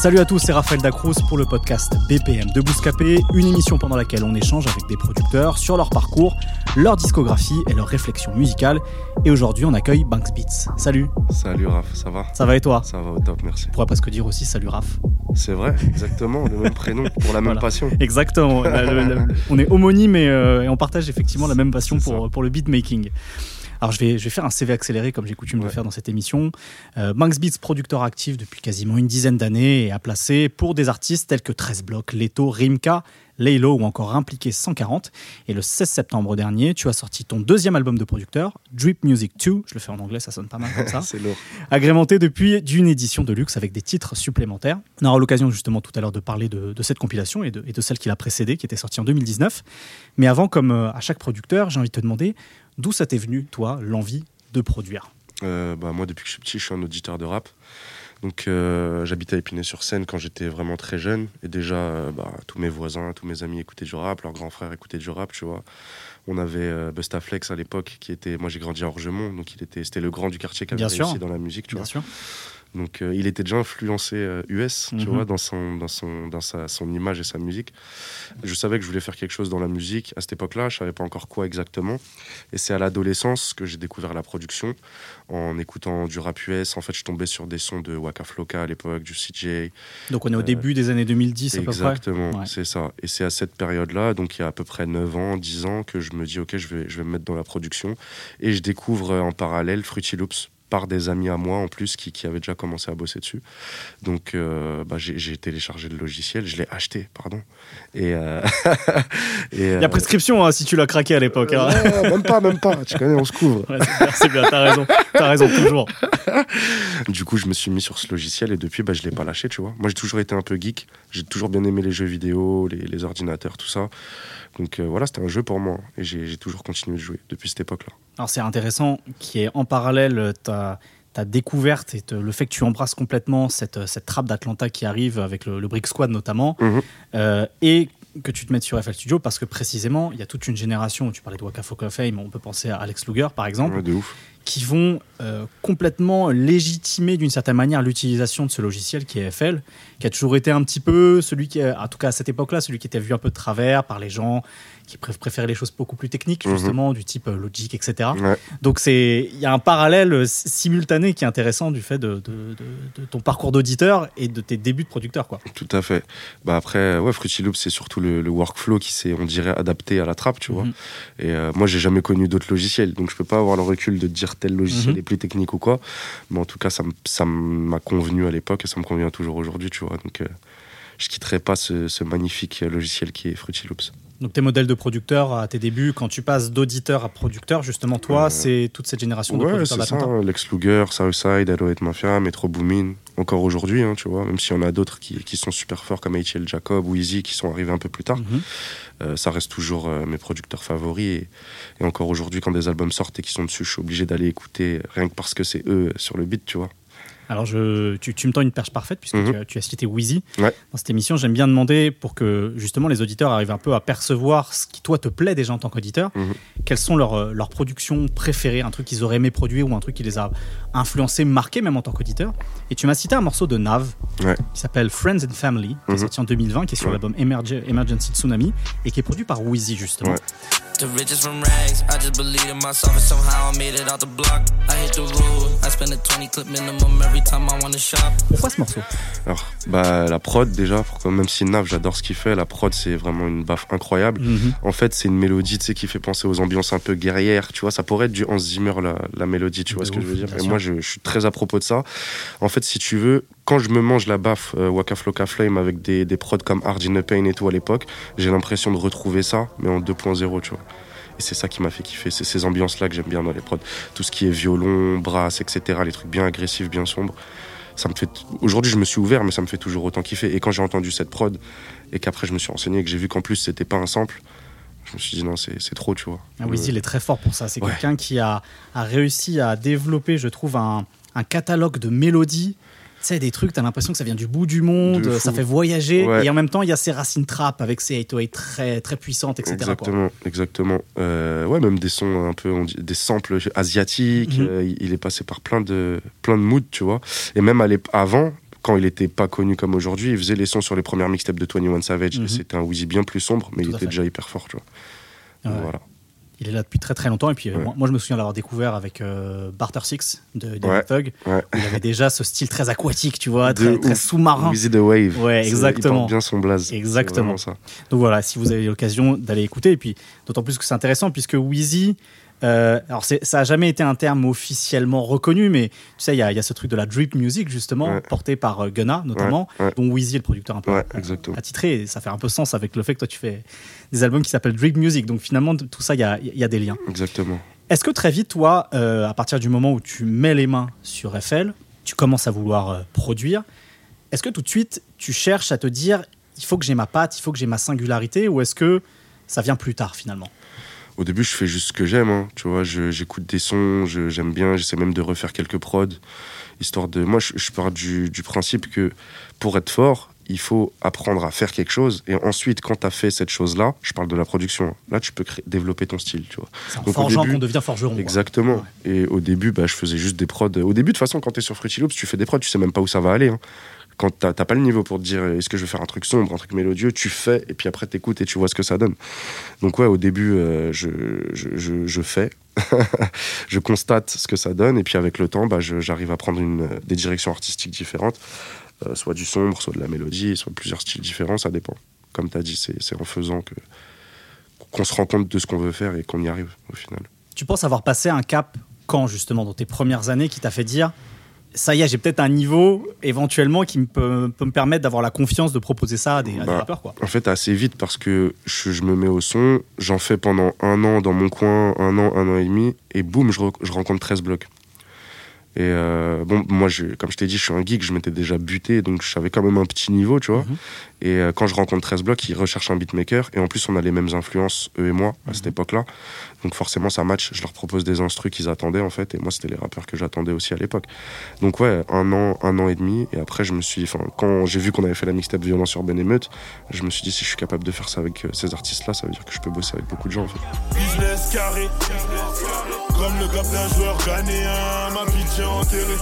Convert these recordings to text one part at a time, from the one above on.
Salut à tous, c'est Raphaël Dacruz pour le podcast BPM de Bouscapé, une émission pendant laquelle on échange avec des producteurs sur leur parcours, leur discographie et leurs réflexions musicales. Et aujourd'hui, on accueille Banks Beats. Salut, Salut Raph, ça va? Ça va et toi? Ça va au top, merci. On pourrait presque dire aussi salut Raph. C'est vrai, exactement, le même prénom pour la même Voilà. passion. Exactement, La- la- la- on est homonymes et, euh, et on partage effectivement la même passion pour, pour le beatmaking. Alors je vais, je vais faire un CV accéléré comme j'ai coutume de Ouais. faire dans cette émission. Euh, Banks Beats, producteur actif depuis quasiment une dizaine d'années et a placé pour des artistes tels que 13 Blocs, Leto, Rimka, Laylo ou encore Impliqué 140. Et le 16 septembre dernier, tu as sorti ton deuxième album de producteur, Drip Music 2. Je le fais en anglais, ça sonne pas mal comme ça. C'est lourd. agrémenté depuis d'une édition de luxe avec des titres supplémentaires. On aura l'occasion justement tout à l'heure de parler de, de cette compilation et de, et de celle qui l'a précédée, qui était sortie en 2019. Mais avant, comme euh, à chaque producteur, j'ai envie de te demander d'où ça t'est venu, toi, l'envie de produire? Euh, bah, moi, depuis que je suis petit, je suis un auditeur de rap. Donc, euh, j'habitais à Épinay-sur-Seine quand j'étais vraiment très jeune. Et déjà, euh, bah, tous mes voisins, tous mes amis écoutaient du rap, leurs grands frères écoutaient du rap, tu vois. On avait euh, Bustaflex à l'époque, qui était. Moi, j'ai grandi à Orgemont, donc il était, c'était le grand du quartier qui avait Bien sûr. réussi dans la musique, tu Bien vois. sûr. Donc euh, il était déjà influencé euh, US, Mhm. tu vois, dans, son, dans, son, dans sa, son image et sa musique. Je savais que je voulais faire quelque chose dans la musique à cette époque-là, je savais pas encore quoi exactement. Et c'est à l'adolescence que j'ai découvert la production en écoutant du rap US. En fait, je tombais sur des sons de Waka Flocka à l'époque, du CJ. Donc on est au Euh, début des années 2010 à peu près. Exactement, Ouais. c'est ça. Et c'est à cette période-là, donc il y a à peu près 9 ans, 10 ans, que je me dis, ok, je vais, je vais me mettre dans la production. Et je découvre euh, en parallèle Fruity Loops par des amis à moi en plus qui, qui avaient déjà commencé à bosser dessus. Donc euh, bah, j'ai téléchargé le logiciel, je l'ai acheté, pardon. Et, euh, et, Il y a prescription hein, si tu l'as craqué à l'époque. hein. même pas, même pas. Tu connais, on se couvre. Ouais, c'est bien, c'est bien, t'as raison. T'as raison, toujours. Du coup, je me suis mis sur ce logiciel et depuis, bah, je l'ai pas lâché, tu vois. Moi, j'ai toujours été un peu geek. J'ai toujours bien aimé les jeux vidéo, les, les ordinateurs, tout ça. Donc euh, voilà, c'était un jeu pour moi et j'ai toujours continué de jouer depuis cette époque-là. Alors c'est intéressant qui est en parallèle ta, ta découverte et te- le fait que tu embrasses complètement cette, cette trappe d'Atlanta qui arrive avec le, le Brick Squad notamment Mhm. euh, et que tu te mettes sur FL Studio parce que précisément il y a toute une génération, tu parlais de Waka Flocka Fame, on peut penser à Alex Luger par exemple, Ouais, de ouf. Qui vont euh, complètement légitimer d'une certaine manière l'utilisation de ce logiciel qui est FL, qui a toujours été un petit peu celui qui, en tout cas à cette époque-là, celui qui était vu un peu de travers par les gens qui pré- préféraient les choses beaucoup plus techniques, Mhm. justement, du type euh, Logic, etc. Ouais. Donc il y a un parallèle simultané qui est intéressant du fait de, de- de- de ton parcours d'auditeur et de tes débuts de producteur. Quoi. Tout à fait. Bah après, ouais, Fruity Loops, c'est surtout le, le workflow qui s'est, on dirait, adapté à la trappe, tu vois. Mhm. Et euh, moi, j'ai jamais connu d'autres logiciels, donc je peux pas avoir le recul de dire tel logiciel Mhm. est plus technique ou quoi. Mais en tout cas, ça m'a convenu à l'époque et ça me convient toujours aujourd'hui, tu vois. Donc, euh, je quitterai pas ce, ce magnifique logiciel qui est Fruity Loops. Donc tes modèles de producteur à tes débuts, quand tu passes d'auditeur à producteur, justement toi, Euh, c'est toute cette génération de Ouais, producteurs c'est ça. Lex Luger, Southside, Alouette Mafia, Metro Boomin. Encore aujourd'hui, hein, tu vois. Même s'il y en a d'autres qui, qui sont super forts comme HL Jacob ou Easy qui sont arrivés un peu plus tard. Mhm. Euh, ça reste toujours euh, mes producteurs favoris. Et, et encore aujourd'hui, quand des albums sortent et qui sont dessus, je suis obligé d'aller écouter rien que parce que c'est eux sur le beat, tu vois. Alors, je, tu, tu me tends une perche parfaite puisque Mhm. tu, as, tu as cité Wheezy. Ouais. Dans cette émission, j'aime bien demander pour que justement les auditeurs arrivent un peu à percevoir ce qui, toi, te plaît déjà en tant qu'auditeur. Mhm. Quelles sont leurs, euh, leurs productions préférées, un truc qu'ils auraient aimé produire ou un truc qui les a influencés, marqués même en tant qu'auditeur? Et tu m'as cité un morceau de Nav Ouais. qui s'appelle Friends and Family, qui est Mhm. sorti en 2020, qui est sur Ouais. l'album Emerge- Emergency Tsunami et qui est produit par Wheezy justement. Ouais. The richest from rags. I just believe in myself and somehow I made it out the block. I hit the road. I spend a 20 clip minimum every time I wanna shop. Pourquoi ce morceau? Alors, bah, la prod, déjà, pourquoi- même si Nav, j'adore ce qu'il fait, la prod, c'est vraiment une baffe incroyable. Mhm. En fait, c'est une mélodie, tu sais, qui fait penser aux ambiances un peu guerrières, tu vois. Ça pourrait être du Hans Zimmer, la, la mélodie, tu vois De ce que je veux dire. Et moi, je, je suis très à propos de ça. En fait, si tu veux, quand je me mange la baffe euh, Waka Flocka Flame avec des, des prods comme Hard in a Pain et tout à l'époque, j'ai l'impression de retrouver ça, mais en 2.0, tu vois. Et c'est ça qui m'a fait kiffer. C'est ces ambiances-là que j'aime bien dans les prods. Tout ce qui est violon, brasse, etc. Les trucs bien agressifs, bien sombres. Ça me fait. Aujourd'hui, je me suis ouvert, mais ça me fait toujours autant kiffer. Et quand j'ai entendu cette prod, et qu'après je me suis renseigné, et que j'ai vu qu'en plus c'était pas un sample, je me suis dit non, c'est trop, tu vois. Ah, Wheezy, Euh, il est très fort pour ça. C'est Ouais. quelqu'un qui a, a réussi à développer, je trouve, un, un catalogue de mélodies. Tu sais, des trucs, t'as l'impression que ça vient du bout du monde, De ça fait voyager. Ouais. Et en même temps, il y a ces racines trap avec ces 808 très, très puissantes, etc. quoi. Exactement, exactement. Euh, ouais, même des sons un peu, on dit- des samples asiatiques. Mhm. euh, il- est passé par plein de, plein de moods, tu vois. Et même à avant, quand il était pas connu comme aujourd'hui, il faisait les sons sur les premières mixtapes de 21 Savage. Mhm. Et C'était un Wheezy bien plus sombre, mais Tout il était fait. déjà hyper fort, tu vois. Ouais. Voilà. Il est là depuis très très longtemps. Et puis, Ouais. moi, moi, je me souviens l'avoir découvert avec euh, Barter Six de David Ouais. Thug. Ouais. Il avait déjà ce style très aquatique, tu vois, très, très sous-marin. Wheezy the Wave. Ouais, exactement. Il bien son blaze. Exactement. Ça. Donc voilà, si vous avez l'occasion d'aller écouter, et puis d'autant plus que c'est intéressant puisque Wheezy, euh, alors ça a jamais été un terme officiellement reconnu, mais tu sais, il y, y a ce truc de la drip music justement, Ouais. porté par euh, Gunna notamment, Ouais, ouais. dont Wheezy est le producteur un peu attitré, et ça fait un peu sens avec le fait que toi tu fais des albums qui s'appellent drip music, donc finalement tout ça, il y a, il y a des liens. Exactement. Est-ce que très vite, toi, euh, à partir du moment où tu mets les mains sur FL, tu commences à vouloir euh, produire, est-ce que tout de suite tu cherches à te dire il faut que j'ai ma patte, il faut que j'ai ma singularité, ou est-ce que ça vient plus tard finalement? Au début, je fais juste ce que j'aime, hein, tu vois. J'écoute des sons, j'aime bien, j'essaie même de refaire quelques prods, histoire de. Moi, je, je pars du, du principe que pour être fort, il faut apprendre à faire quelque chose, et ensuite, quand tu as fait cette chose-là, je parle de la production, là, tu peux créer- développer ton style, tu vois. C'est en Donc, forgeant qu'on devient forgeron. Exactement. Et au début, bah, je faisais juste des prods. Au début, de toute façon, quand tu es sur Fruity Loops, tu fais des prods, tu sais même pas où ça va aller. hein. Quand t'as t'as pas le niveau pour te dire est-ce que je vais faire un truc sombre, un truc mélodieux, tu fais et puis après t'écoutes et tu vois ce que ça donne. Donc ouais, au début, euh, je, je, fais, je constate ce que ça donne et puis avec le temps, bah, j'arrive à prendre une, des directions artistiques différentes, euh, soit du sombre, soit de la mélodie, soit plusieurs styles différents, ça dépend. Comme tu as dit, c'est en faisant que qu'on se rend compte de ce qu'on veut faire et qu'on y arrive au final. Tu penses avoir passé un cap quand justement dans tes premières années qui t'a fait dire ça y est, j'ai peut-être un niveau éventuellement qui me peut, peut me permettre d'avoir la confiance de proposer ça à des, à des Bah, rappeurs quoi. En fait, assez vite parce que je, je me mets au son, j'en fais pendant un an dans mon coin, un an, un an et demi, et boum, je rencontre 13 blocs. Et euh, bon, moi, je, comme je t'ai dit, je suis un geek, je m'étais déjà buté, donc j'avais quand même un petit niveau, tu vois. Mhm. Et euh, quand je rencontre 13 blocs, ils recherchent un beatmaker, et en plus, on a les mêmes influences, eux et moi, à cette époque-là. Donc forcément, ça match. Je leur propose des instrus qu'ils attendaient, en fait, et moi, c'était les rappeurs que j'attendais aussi à l'époque. Donc ouais, un an, un an et demi, et après, je me suis, enfin, quand j'ai vu qu'on avait fait la mixtape Violence Urbaine Émeute, je me suis dit, si je suis capable de faire ça avec euh, ces artistes-là, ça veut dire que je peux bosser avec beaucoup de gens, en fait. Business carré. Comme le cap d'un joueur ghanéen, ma enterrée.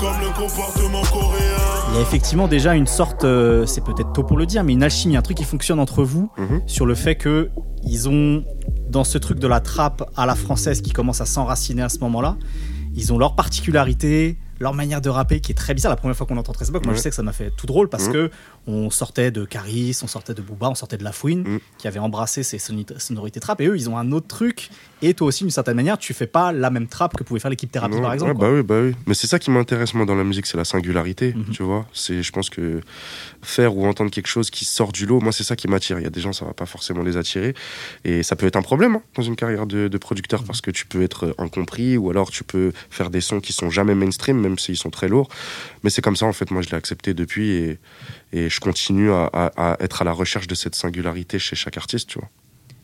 Comme le comportement coréen. Il y a effectivement déjà une sorte, euh, c'est peut-être tôt pour le dire, mais une alchimie, un truc qui fonctionne entre vous Mhm. sur le fait que ils ont dans ce truc de la trappe à la française qui commence à s'enraciner à ce moment-là, ils ont leur particularité, leur manière de rapper qui est très bizarre. La première fois qu'on entend 13 blocs, moi je sais que ça m'a fait tout drôle parce Mhm. que on sortait de Caris, on sortait de Booba, on sortait de La Fouine Mhm. qui avait embrassé ces sonorités trap et eux ils ont un autre truc et toi aussi d'une certaine manière tu fais pas la même trap que pouvait faire l'équipe thérapie Non, par exemple. ouais, bah oui, bah oui. Mais c'est ça qui m'intéresse moi dans la musique, c'est la singularité, Mhm. tu vois. C'est, je pense que faire ou entendre quelque chose qui sort du lot, moi c'est ça qui m'attire. Il y a des gens ça va pas forcément les attirer et ça peut être un problème hein, dans une carrière de, de producteur Mhm. parce que tu peux être incompris ou alors tu peux faire des sons qui sont jamais mainstream même s'ils sont très lourds. Mais c'est comme ça en fait. Moi je l'ai accepté depuis et, et je continue à, à- à être à la recherche de cette singularité chez chaque artiste, tu vois.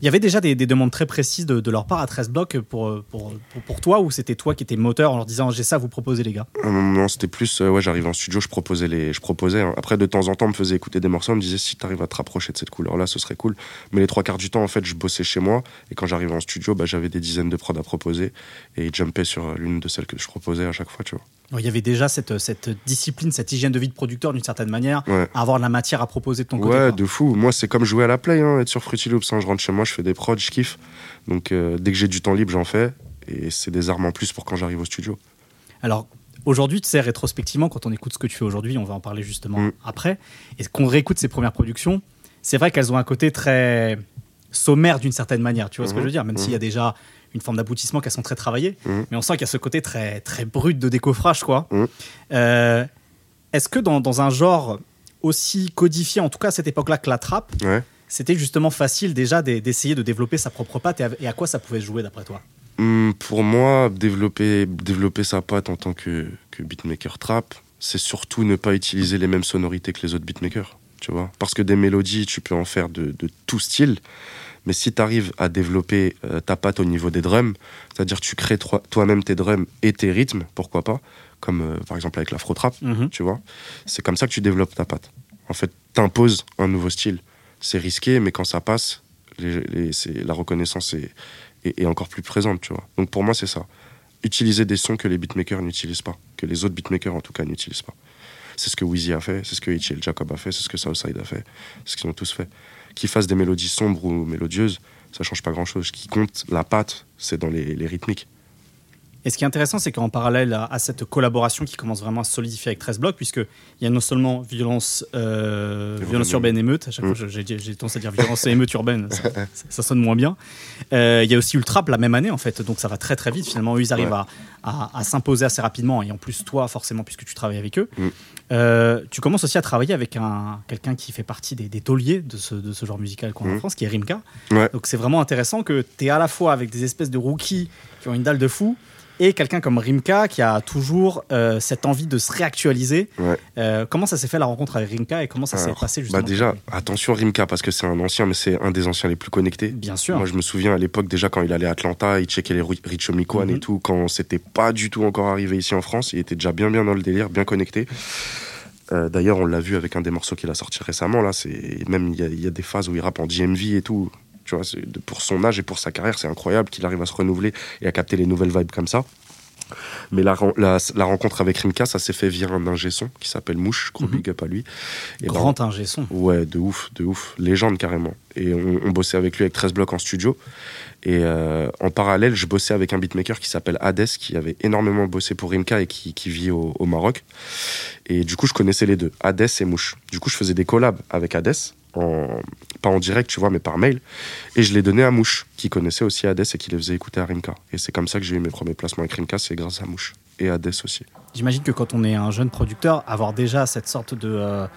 Il y avait déjà des, des demandes très précises de, de leur part à 13 blocs pour, pour, pour, pour toi ou c'était toi qui étais moteur en leur disant j'ai ça à vous proposer les gars? Euh, Non, c'était plus, euh, ouais, j'arrivais en studio, je proposais les, je proposais. hein. Après, de temps en temps, on me faisait écouter des morceaux, on me disait si t'arrives à te rapprocher de cette couleur-là, ce serait cool. Mais les trois quarts du temps, en fait, je bossais chez moi, et quand j'arrivais en studio, bah, j'avais des dizaines de prods à proposer, et ils jumpaient sur euh, l'une de celles que je proposais à chaque fois, tu vois. Il y avait déjà cette, cette discipline, cette hygiène de vie de producteur d'une certaine manière, Ouais. à avoir de la matière à proposer de ton côté. Ouais, de fou. Moi, c'est comme jouer à la play, hein, être sur Fruity Loops. hein. Je rentre chez moi, je fais des prods, je kiffe. Donc, euh, dès que j'ai du temps libre, j'en fais, et c'est des armes en plus pour quand j'arrive au studio. Alors, Aujourd'hui, tu sais, rétrospectivement, quand on écoute ce que tu fais aujourd'hui, on va en parler justement Mm. après, et qu'on réécoute ces premières productions, c'est vrai qu'elles ont un côté très sommaire d'une certaine manière, tu vois ce que je veux dire, même s'il y a déjà une forme d'aboutissement qu'elles sont très travaillées, Mhm. mais on sent qu'il y a ce côté très, très brut de décoffrage, quoi. Mhm. Euh, Est-ce que dans, dans un genre aussi codifié, en tout cas à cette époque-là, que la trappe, Ouais. c'était justement facile déjà d'e- d'essayer de développer sa propre patte et à, et à quoi ça pouvait jouer d'après toi? Hum, pour moi, développer, développer sa patte en tant que, que beatmaker trap, c'est surtout ne pas utiliser les mêmes sonorités que les autres beatmakers. Tu vois? Parce que des mélodies, tu peux en faire de, de tout style. Mais si tu arrives à développer euh, ta patte au niveau des drums, c'est-à-dire tu crées toi- toi-même tes drums et tes rythmes, pourquoi pas, comme euh, par exemple avec l'afro trap, tu vois. C'est comme ça que tu développes ta patte. En fait, t'imposes un nouveau style. C'est risqué, mais quand ça passe, les- les- c'est- la reconnaissance est, est, est encore plus présente, tu vois. Donc pour moi, c'est ça. Utiliser des sons que les beatmakers n'utilisent pas, que les autres beatmakers en tout cas n'utilisent pas. C'est ce que Wheezy a fait, c'est ce que El Jacob a fait, c'est ce que Southside a fait, c'est ce qu'ils ont tous fait. Qu'ils fassent des mélodies sombres ou mélodieuses, ça change pas grand-chose. Ce qui compte, la patte, c'est dans les, les rythmiques. Et ce qui est intéressant, c'est qu'en parallèle à, cette collaboration qui commence vraiment à se solidifier avec 13 blocs, puisqu'il y a non seulement violence, euh, Urbaine. violence urbaine émeute, à chaque fois j'ai tendance à dire violence et émeute urbaine, ça, sonne moins bien. Euh, Il y a aussi Ultrap la même année en fait, donc ça va très très vite finalement. Eux, ils arrivent Ouais. à, à- à s'imposer assez rapidement, et en plus toi forcément puisque tu travailles avec eux. Mm. Euh, tu commences aussi à travailler avec un quelqu'un qui fait partie des, des tauliers de ce, de ce genre musical qu'on a en Mm. France, qui est Rimka. Ouais. Donc c'est vraiment intéressant que tu es à la fois avec des espèces de rookies qui ont une dalle de fou et quelqu'un comme Rimka qui a toujours euh, cette envie de se réactualiser. Ouais. Euh, comment ça s'est fait la rencontre avec Rimka et comment ça s'est passé justement Bah déjà, attention Rimka, parce que c'est un ancien, mais c'est un des anciens les plus connectés. Bien sûr. Moi, je me souviens à l'époque, déjà, quand il allait à Atlanta, il checkait les Ri- Richo Mikwan Mhm. et tout. Quand c'était pas du tout encore arrivé ici en France, il était déjà bien, bien dans le délire, bien connecté. Euh, D'ailleurs, on l'a vu avec un des morceaux qu'il a sorti récemment. Là, c'est même il y, a- il y a des phases où il rappe en DMV et tout. Tu vois, pour son âge et pour sa carrière, c'est incroyable qu'il arrive à se renouveler et à capter les nouvelles vibes comme ça. Mais la, ren- la, la rencontre avec Rimka, ça s'est fait via un ingé son qui s'appelle Mouche, gros Mhm. big up à lui. Et ben, Grand ingé son. Ouais, de ouf, de ouf. Légende carrément. Et on, on bossait avec lui avec 13 blocs en studio. Et euh, en parallèle, je bossais avec un beatmaker qui s'appelle Hades, qui avait énormément bossé pour Rimka et qui, qui vit au, au Maroc. Et du coup, je connaissais les deux, Hades et Mouche. Du coup, je faisais des collabs avec Hades, en, pas en direct, tu vois, mais par mail. Et je les donnais à Mouche, qui connaissait aussi Hades et qui les faisait écouter à Rimka. Et c'est comme ça que j'ai eu mes premiers placements avec Rimka, c'est grâce à Mouche. Et Hades aussi. J'imagine que quand on est un jeune producteur, avoir déjà cette sorte de, euh,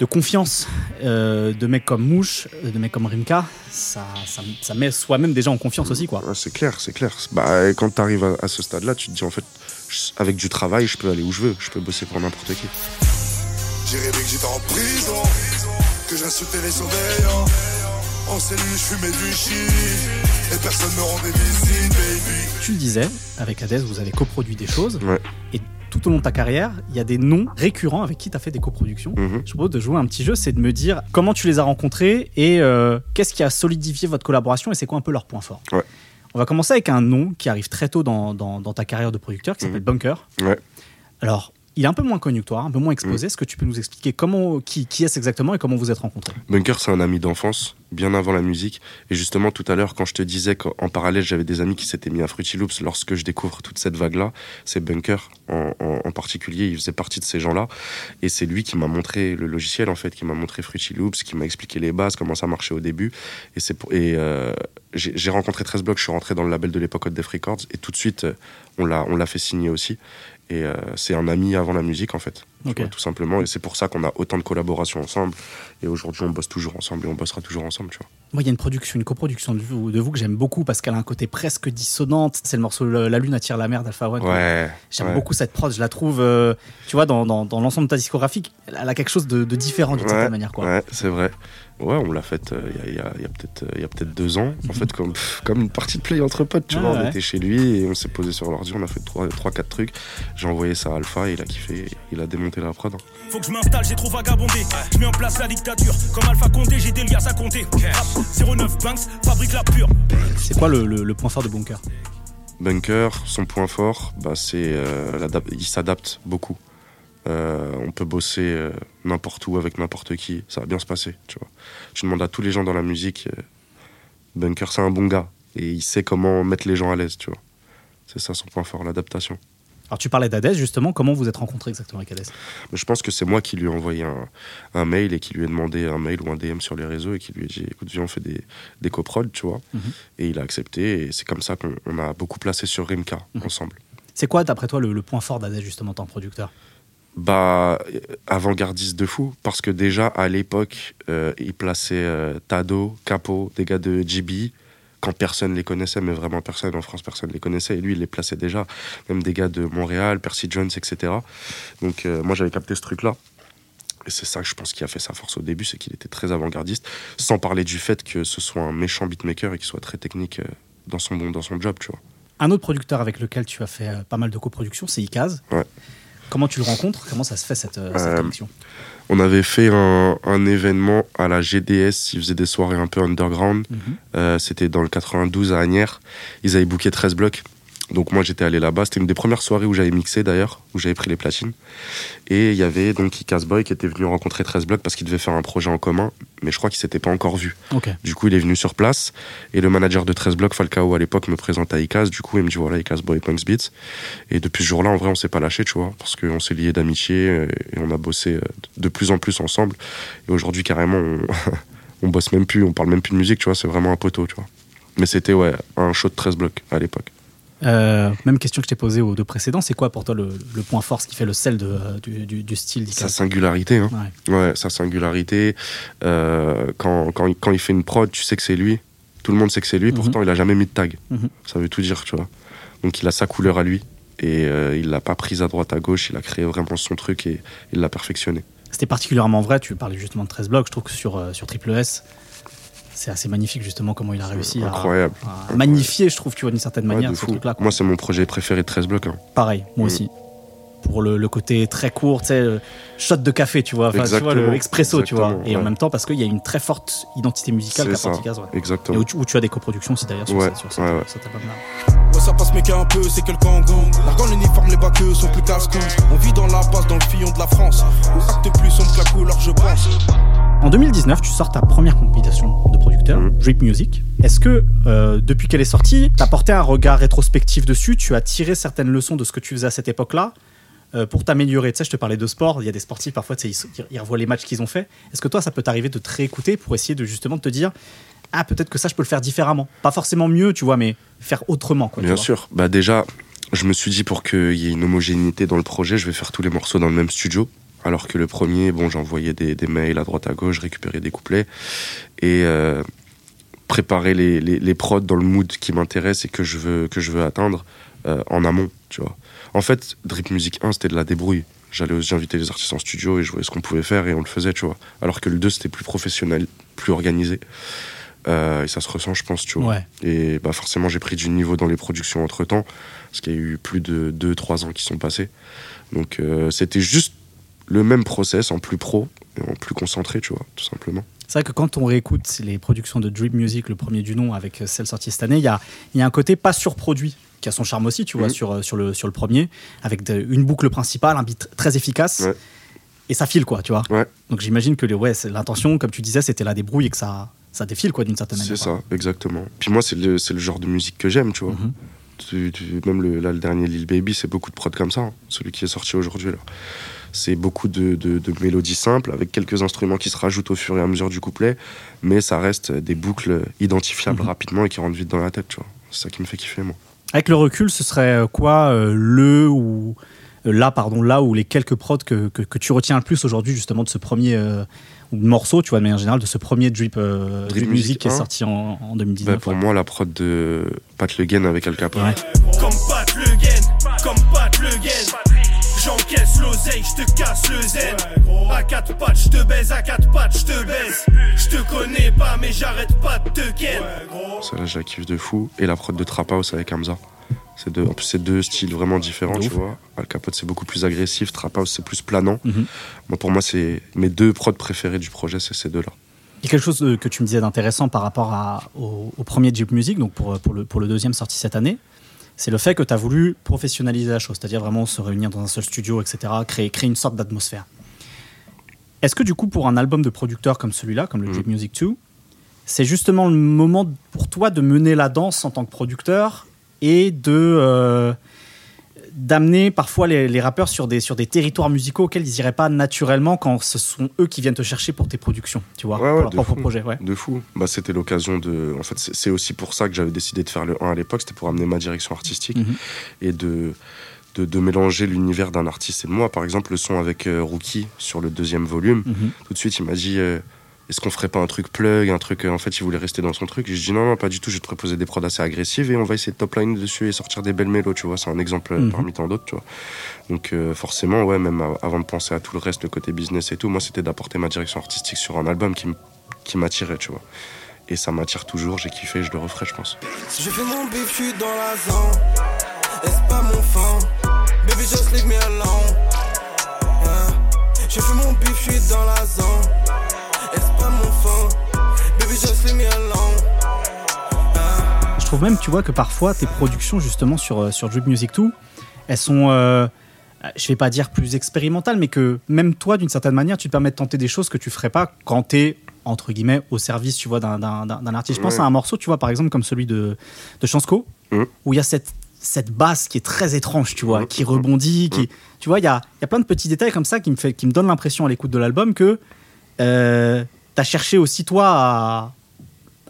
de confiance euh, de mecs comme Mouche, euh, de mecs comme Rimka, ça, ça, ça met soi-même déjà en confiance aussi. quoi. Ouais, c'est clair, c'est clair. Bah, quand tu arrives à, à ce stade-là, tu te dis en fait, je- avec du travail, je peux aller où je veux, je peux bosser pour n'importe qui. J'ai rêvé que j'étais en prison, que j'insultais les surveillants. En cellule, je fumais du shit, et personne me rendait visite, baby. Tu le disais, avec Hades, vous avez coproduit des choses. Ouais. Et tout au long de ta carrière, il y a des noms récurrents avec qui tu as fait des coproductions. Mhm. Je propose de jouer un petit jeu, c'est de me dire comment tu les as rencontrés et euh, qu'est-ce qui a solidifié votre collaboration et c'est quoi un peu leur point fort. Ouais. On va commencer avec un nom qui arrive très tôt dans, dans- dans ta carrière de producteur qui s'appelle Bunker. Ouais. Alors, il est un peu moins connu que toi, un peu moins exposé. Mhm. Est-ce que tu peux nous expliquer comment, qui, qui est-ce exactement et comment vous êtes rencontrés? Bunker, c'est un ami d'enfance, bien avant la musique. Et justement, tout à l'heure, quand je te disais qu'en parallèle, j'avais des amis qui s'étaient mis à Fruity Loops, lorsque je découvre toute cette vague-là, c'est Bunker en, en- en particulier. Il faisait partie de ces gens-là. Et c'est lui qui m'a montré le logiciel, en fait, qui m'a montré Fruity Loops, qui m'a expliqué les bases, comment ça marchait au début. Et, c'est pour- et euh, j'ai rencontré 13 blocs, je suis rentré dans le label de l'époque Hot Def Records. Et tout de suite, euh, on l'a fait signer aussi. Et euh, c'est un ami avant la musique, en fait. tu Ok. vois, tout simplement. Et c'est pour ça qu'on a autant de collaborations ensemble. Et aujourd'hui, on bosse toujours ensemble et on bossera toujours ensemble, tu vois. Moi, il y a une production, une coproduction de vous, de vous que j'aime beaucoup parce qu'elle a un côté presque dissonante. C'est le morceau La Lune attire la mer d'Alpha One. Ouais. J'aime ouais. beaucoup cette prod, je la trouve, euh, tu vois, dans, dans, dans l'ensemble de ta discographie, elle a quelque chose de, de différent d'une Ouais, certaine manière. Quoi. Ouais, c'est vrai. Ouais, on l'a faite euh, il y a, y a- y a peut-être euh, il y a peut-être deux ans. En fait, comme, comme une partie de play entre potes, tu Ouais, vois. On ouais. était chez lui et on s'est posé sur l'ordi, on a fait trois, trois, quatre trucs. J'ai envoyé ça à Alpha et il a kiffé. Il a démonté la prod. hein. Faut que je m'installe, j'ai trop vagabondé. Je mets en place la dictature. Comme Alpha Condé, j'ai des liasses à compter. Rap 09 Banks, fabrique la pure. C'est quoi le, le- le point fort de Bunker? Bunker, son point fort, bah, c'est euh, il s'adapte beaucoup. Euh, on peut bosser euh, n'importe où avec n'importe qui, ça va bien se passer, tu vois. Tu demandes à tous les gens dans la musique, euh, Bunker c'est un bon gars et il sait comment mettre les gens à l'aise, tu vois. C'est ça son point fort, l'adaptation. Alors tu parlais d'Adès justement, comment vous êtes rencontrés exactement avec Adès je pense que c'est moi qui lui ai envoyé un, un mail et qui lui ai demandé un mail ou un DM sur les réseaux et qui lui ai dit écoute, viens, on fait des, des coprods, tu vois. Mhm. Et il a accepté et c'est comme ça qu'on on a beaucoup placé sur Rimka Mhm. ensemble. C'est quoi d'après toi le, le point fort d'Adès justement en tant que producteur? Bah, avant-gardiste de fou, parce que déjà à l'époque, euh, il plaçait euh, Tado, Capo, des gars de GB, quand personne les connaissait, mais vraiment personne en France, personne les connaissait, et lui il les plaçait déjà, même des gars de Montréal, Percy Jones, etc. Donc euh, moi j'avais capté ce truc-là. Et c'est ça que je pense qui a fait sa force au début, c'est qu'il était très avant-gardiste, sans parler du fait que ce soit un méchant beatmaker et qu'il soit très technique euh, dans son, dans son job, tu vois. Un autre producteur avec lequel tu as fait euh, pas mal de coproductions, c'est Ikaz. Ouais. Comment tu le rencontres? Comment ça se fait cette, euh, cette Euh, connexion On avait fait un, un événement à la GDS, ils faisaient des soirées un peu underground. Mhm. Euh, C'était dans le 92 à Agnières. Ils avaient booké 13 blocs. Donc moi j'étais allé là-bas. C'était une des premières soirées où j'avais mixé d'ailleurs, où j'avais pris les platines. Et il y avait donc Icas Boy qui était venu rencontrer 13 blocs parce qu'il devait faire un projet en commun, mais je crois qu'il s'était pas encore vu. Du coup il est venu sur place et le manager de 13 blocs, Falcao à l'époque, me présente à Icas. Du coup il me dit voilà Icas Boy Punks Beats. Et depuis ce jour-là en vrai on s'est pas lâché, tu vois, parce qu'on s'est liés d'amitié euh, et on a bossé euh, de plus en plus ensemble. Et aujourd'hui carrément on, on bosse même plus, on parle même plus de musique, tu vois, c'est vraiment un poteau, tu vois. Mais c'était ouais un show de 13 blocs à l'époque. Euh, même question que je t'ai posée aux deux précédents, c'est quoi pour toi le, le point fort, ce qui fait le sel de, du, du- du style Sa singularité, hein. Ouais. Ouais, sa singularité. Euh, quand, quand, il- quand il fait une prod, tu sais que c'est lui. Tout le monde sait que c'est lui, Mhm. pourtant il a jamais mis de tag. Mhm. Ça veut tout dire, tu vois. Donc il a sa couleur à lui. Et euh, il l'a pas prise à droite, à gauche. Il a créé vraiment son truc et il l'a perfectionné. C'était particulièrement vrai, tu parlais justement de 13 blocs, je trouve que sur, euh, sur Triple S, c'est assez magnifique justement comment il a réussi à, Incroyable. à magnifier, je trouve, tu vois, d'une certaine Ouais, manière, ce truc-là. Moi, c'est mon projet préféré de 13 blocs. hein. Pareil, moi Mm. aussi. Pour le, le côté très court, tu sais, le shot de café, tu vois, enfin, tu vois, le Exactement. expresso, tu vois. Et en ouais. même temps, parce qu'il y a une très forte identité musicale qu'a ça. Porticaz, ouais. Et Exactement. où tu, où tu as des coproductions aussi d'ailleurs sur, Ouais, cette- sur cette- ouais, ouais. cet album-là. Ouais, ça passe, mais un peu, c'est que le Kangoo. L'argent, l'uniforme, les baqueux sont plus casse-cou. On vit dans la passe, dans le fillon de la France. Où acte plus sombre que la couleur, je pense. En 2019, tu sors ta première compilation de producteur, Mhm. Drip Music. Est-ce que, euh, depuis qu'elle est sortie, tu as porté un regard rétrospectif dessus? Tu as tiré certaines leçons de ce que tu faisais à cette époque-là euh, pour t'améliorer? Tu sais, je te parlais de sport. Il y a des sportifs, parfois, ils, ils revoient les matchs qu'ils ont fait. Est-ce que toi, ça peut t'arriver de te réécouter pour essayer de justement te dire Ah, peut-être que ça, je peux le faire différemment? Pas forcément mieux, tu vois, mais faire autrement. Quoi, Bien sûr. Bah déjà, je me suis dit pour qu'il y ait une homogénéité dans le projet, je vais faire tous les morceaux dans le même studio. Alors que le premier, bon, j'envoyais des, des mails à droite à gauche, récupérais des couplets et euh, préparer les, les, les prods dans le mood qui m'intéresse et que je veux que je veux atteindre euh, en amont, tu vois. En fait, Drip Music 1, c'était de la débrouille. J'allais, j'invitais les artistes en studio et je voyais ce qu'on pouvait faire et on le faisait, tu vois. Alors que le 2, c'était plus professionnel, plus organisé. Euh, et ça se ressent, je pense, tu vois. Ouais. Et bah forcément, j'ai pris du niveau dans les productions entre temps, parce qu'il y a eu plus de 2-3 ans qui sont passés. Donc euh, c'était juste le même process en plus pro et en plus concentré, tu vois, tout simplement. C'est vrai que quand on réécoute les productions de Drip Music, le premier du nom, avec celle sortie cette année, il y a, y a un côté pas surproduit qui a son charme aussi, tu vois, Mhm. sur, euh, sur, le, sur le premier, avec de- une boucle principale, un beat très efficace, Ouais. et ça file, quoi, tu vois. Ouais. Donc j'imagine que les- ouais, l'intention, comme tu disais, c'était la débrouille et que ça, ça défile, quoi, d'une certaine manière. C'est ça, exactement. Puis moi, c'est le, le genre de musique que j'aime, tu vois. Mhm. Tu- tu- même le, là, le dernier Lil Baby, c'est beaucoup de prod comme ça, hein, celui qui est sorti aujourd'hui. là. C'est beaucoup de, de- de mélodies simples, avec quelques instruments qui se rajoutent au fur et à mesure du couplet, mais ça reste des boucles identifiables Mhm. rapidement et qui rentrent vite dans la tête, tu vois. C'est ça qui me fait kiffer, moi. Avec le recul, ce serait euh, quoi euh, le ou euh, là, pardon, là où les quelques prods que, que, que tu retiens le plus aujourd'hui, justement, de ce premier euh, morceau, tu vois, de manière générale, de ce premier Drip, euh, Drip Drip Music qui est 1. sorti en, en Bah, 2019. pour ouais. moi, la prod de Pat Le Guen avec Al Capone. Ouais. Comme Pat l'oseille, je te casse le zen. À quatre pattes, je te baise, à quatre pattes, je te baise. Je te connais pas, mais j'arrête pas de te ken. Ça, là, je la kiffe de fou. Et la prod de Trap House avec Hamza. C'est deux, en plus, c'est deux styles vraiment différents, tu vois. Al Capote, c'est beaucoup plus agressif. Trap House, c'est plus planant. Mhm. Moi, pour moi, c'est mes deux prods préférés du projet, c'est ces deux-là. Il y a quelque chose euh, que tu me disais d'intéressant par rapport à- au, au premier Jeep Music, donc pour, pour, le, pour le deuxième sorti cette année, c'est le fait que tu as voulu professionnaliser la chose, c'est-à-dire vraiment se réunir dans un seul studio, etc., créer, créer une sorte d'atmosphère. Est-ce que du coup, pour un album de producteur comme celui-là, comme le Mhm. Jeep Music 2, c'est justement le moment pour toi de mener la danse en tant que producteur et de, euh, d'amener parfois les, les rappeurs sur des, sur des territoires musicaux auxquels ils iraient pas naturellement quand ce sont eux qui viennent te chercher pour tes productions, tu vois, Ouais, pour leur propre fou. projet. Ouais. De fou. Bah, c'était l'occasion de. En fait, c'est aussi pour ça que j'avais décidé de faire le 1 à l'époque. C'était pour amener ma direction artistique Mhm. et de, de, de mélanger l'univers d'un artiste et de moi. Par exemple, le son avec euh, Rookie sur le deuxième volume. Mhm. Tout de suite, il m'a dit euh, Est-ce qu'on ferait pas un truc plug Un truc. euh, en fait, il voulait rester dans son truc. Je dis Non, non, pas du tout. Je vais te proposer des prods assez agressives et on va essayer de top line dessus et sortir des belles mélos. Tu vois, c'est un exemple euh, Mhm. parmi tant d'autres. Tu vois. Donc, euh, forcément, ouais, même av- avant de penser à tout le reste, le côté business et tout, moi, c'était d'apporter ma direction artistique sur un album qui m'attirait, tu vois. Et ça m'attire toujours, j'ai kiffé, je le referai, je pense. Si je fais mon bif, je suis dans la zone. Est-ce pas mon fond? Baby, just leave me alone. Yeah. Je fais mon bif, je suis dans la zone. Est-ce pas mon fond? Baby, just leave me alone. Je trouve même, tu vois, que parfois tes productions justement sur, euh, sur Drip Music 2, elles sont, euh, je vais pas dire plus expérimentales, mais que même toi, d'une certaine manière, tu te permets de tenter des choses que tu ferais pas quand tu es entre guillemets au service, tu vois, d'un- d'un d'un- artiste. Je pense Ouais. à un morceau, tu vois, par exemple comme celui de, de Chansco, Mhm. où il y a cette cette basse qui est très étrange, tu vois, Mhm. qui rebondit, qui, tu vois, il y a, il y a plein de petits détails comme ça qui me fait, qui me donnent l'impression à l'écoute de l'album que euh, t'as cherché aussi toi à,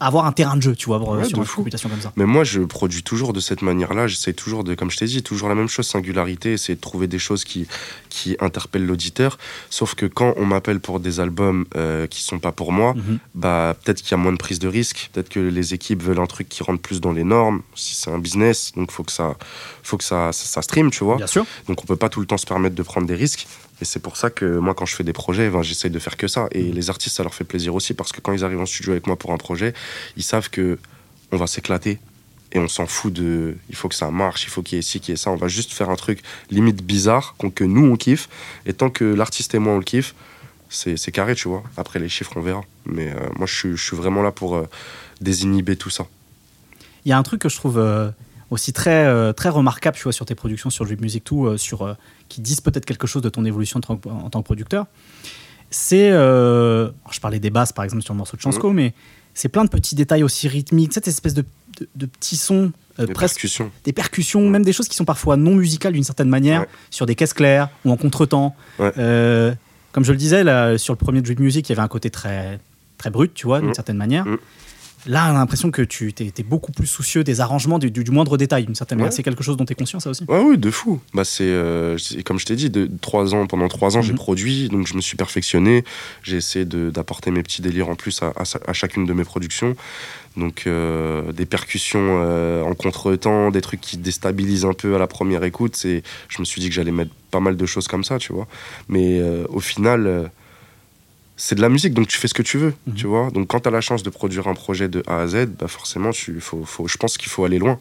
avoir un terrain de jeu, tu vois, Ouais, sur une fou. computation comme ça. Mais moi, je produis toujours de cette manière-là. J'essaie toujours de, comme je t'ai dit, toujours la même chose, singularité, c'est de trouver des choses qui, qui interpellent l'auditeur. Sauf que quand on m'appelle pour des albums euh, qui sont pas pour moi, Mhm. bah peut-être qu'il y a moins de prise de risque. Peut-être que les équipes veulent un truc qui rentre plus dans les normes. Si c'est un business, donc faut que ça, faut que ça, ça, ça stream, tu vois. Bien sûr. Donc on peut pas tout le temps se permettre de prendre des risques. Et c'est pour ça que moi, quand je fais des projets, ben, j'essaye de faire que ça. Et les artistes, ça leur fait plaisir aussi parce que quand ils arrivent en studio avec moi pour un projet, ils savent que on va s'éclater. Et on s'en fout de. Il faut que ça marche, il faut qu'il y ait ci, qu'il y ait ça. On va juste faire un truc limite bizarre que nous on kiffe. Et tant que l'artiste et moi on le kiffe, c'est carré, tu vois. Après les chiffres, on verra. Mais euh, moi, je suis, je suis vraiment là pour euh, désinhiber tout ça. Il y a un truc que je trouve euh, aussi très, très remarquable tu vois, sur tes productions sur Drip Music 2, euh, sur, qui disent peut-être quelque chose de ton évolution en tant que, en tant que producteur. C'est. euh, je parlais des basses par exemple sur le morceau de Chansco, mais c'est plein de petits détails aussi rythmiques, cette espèce de, de, de petits sons. euh, presque percussions. des percussions, même des choses qui sont parfois non musicales d'une certaine manière, Ouais. sur des caisses claires ou en contretemps. Ouais. Euh, comme je le disais, là, sur le premier Drip Music, il y avait un côté très, très brut, tu vois, d'une Mm. certaine manière. Mm. Là, on a l'impression que tu es, beaucoup plus soucieux des arrangements, du, du- du moindre détail, d'une certaine manière. C'est quelque chose dont tu es conscient, ça aussi? Ouais, oui, de fou. Bah, c'est, euh, c'est- comme je t'ai dit, de, trois ans, pendant trois ans, j'ai Mhm. produit, donc je me suis perfectionné. J'ai essayé d'apporter mes petits délires en plus à, à sa- à chacune de mes productions. Donc, euh, des percussions euh, en contre-temps, des trucs qui déstabilisent un peu à la première écoute. Je me suis dit que j'allais mettre pas mal de choses comme ça, tu vois. Mais au final, c'est de la musique, donc tu fais ce que tu veux, Mhm. tu vois. Donc, quand tu as la chance de produire un projet de A à Z, bah forcément, tu, faut, faut, je pense qu'il faut aller loin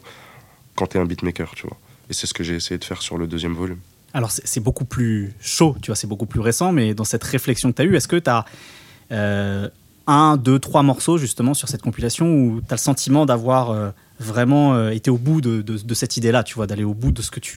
quand tu es un beatmaker, tu vois. Et c'est ce que j'ai essayé de faire sur le deuxième volume. Alors, c'est beaucoup plus chaud, tu vois, c'est beaucoup plus récent, mais dans cette réflexion que tu as eue, est-ce que tu as un, deux, trois morceaux justement sur cette compilation où tu as le sentiment d'avoir euh, vraiment euh, été au bout de, de- de cette idée-là, tu vois, d'aller au bout de ce que tu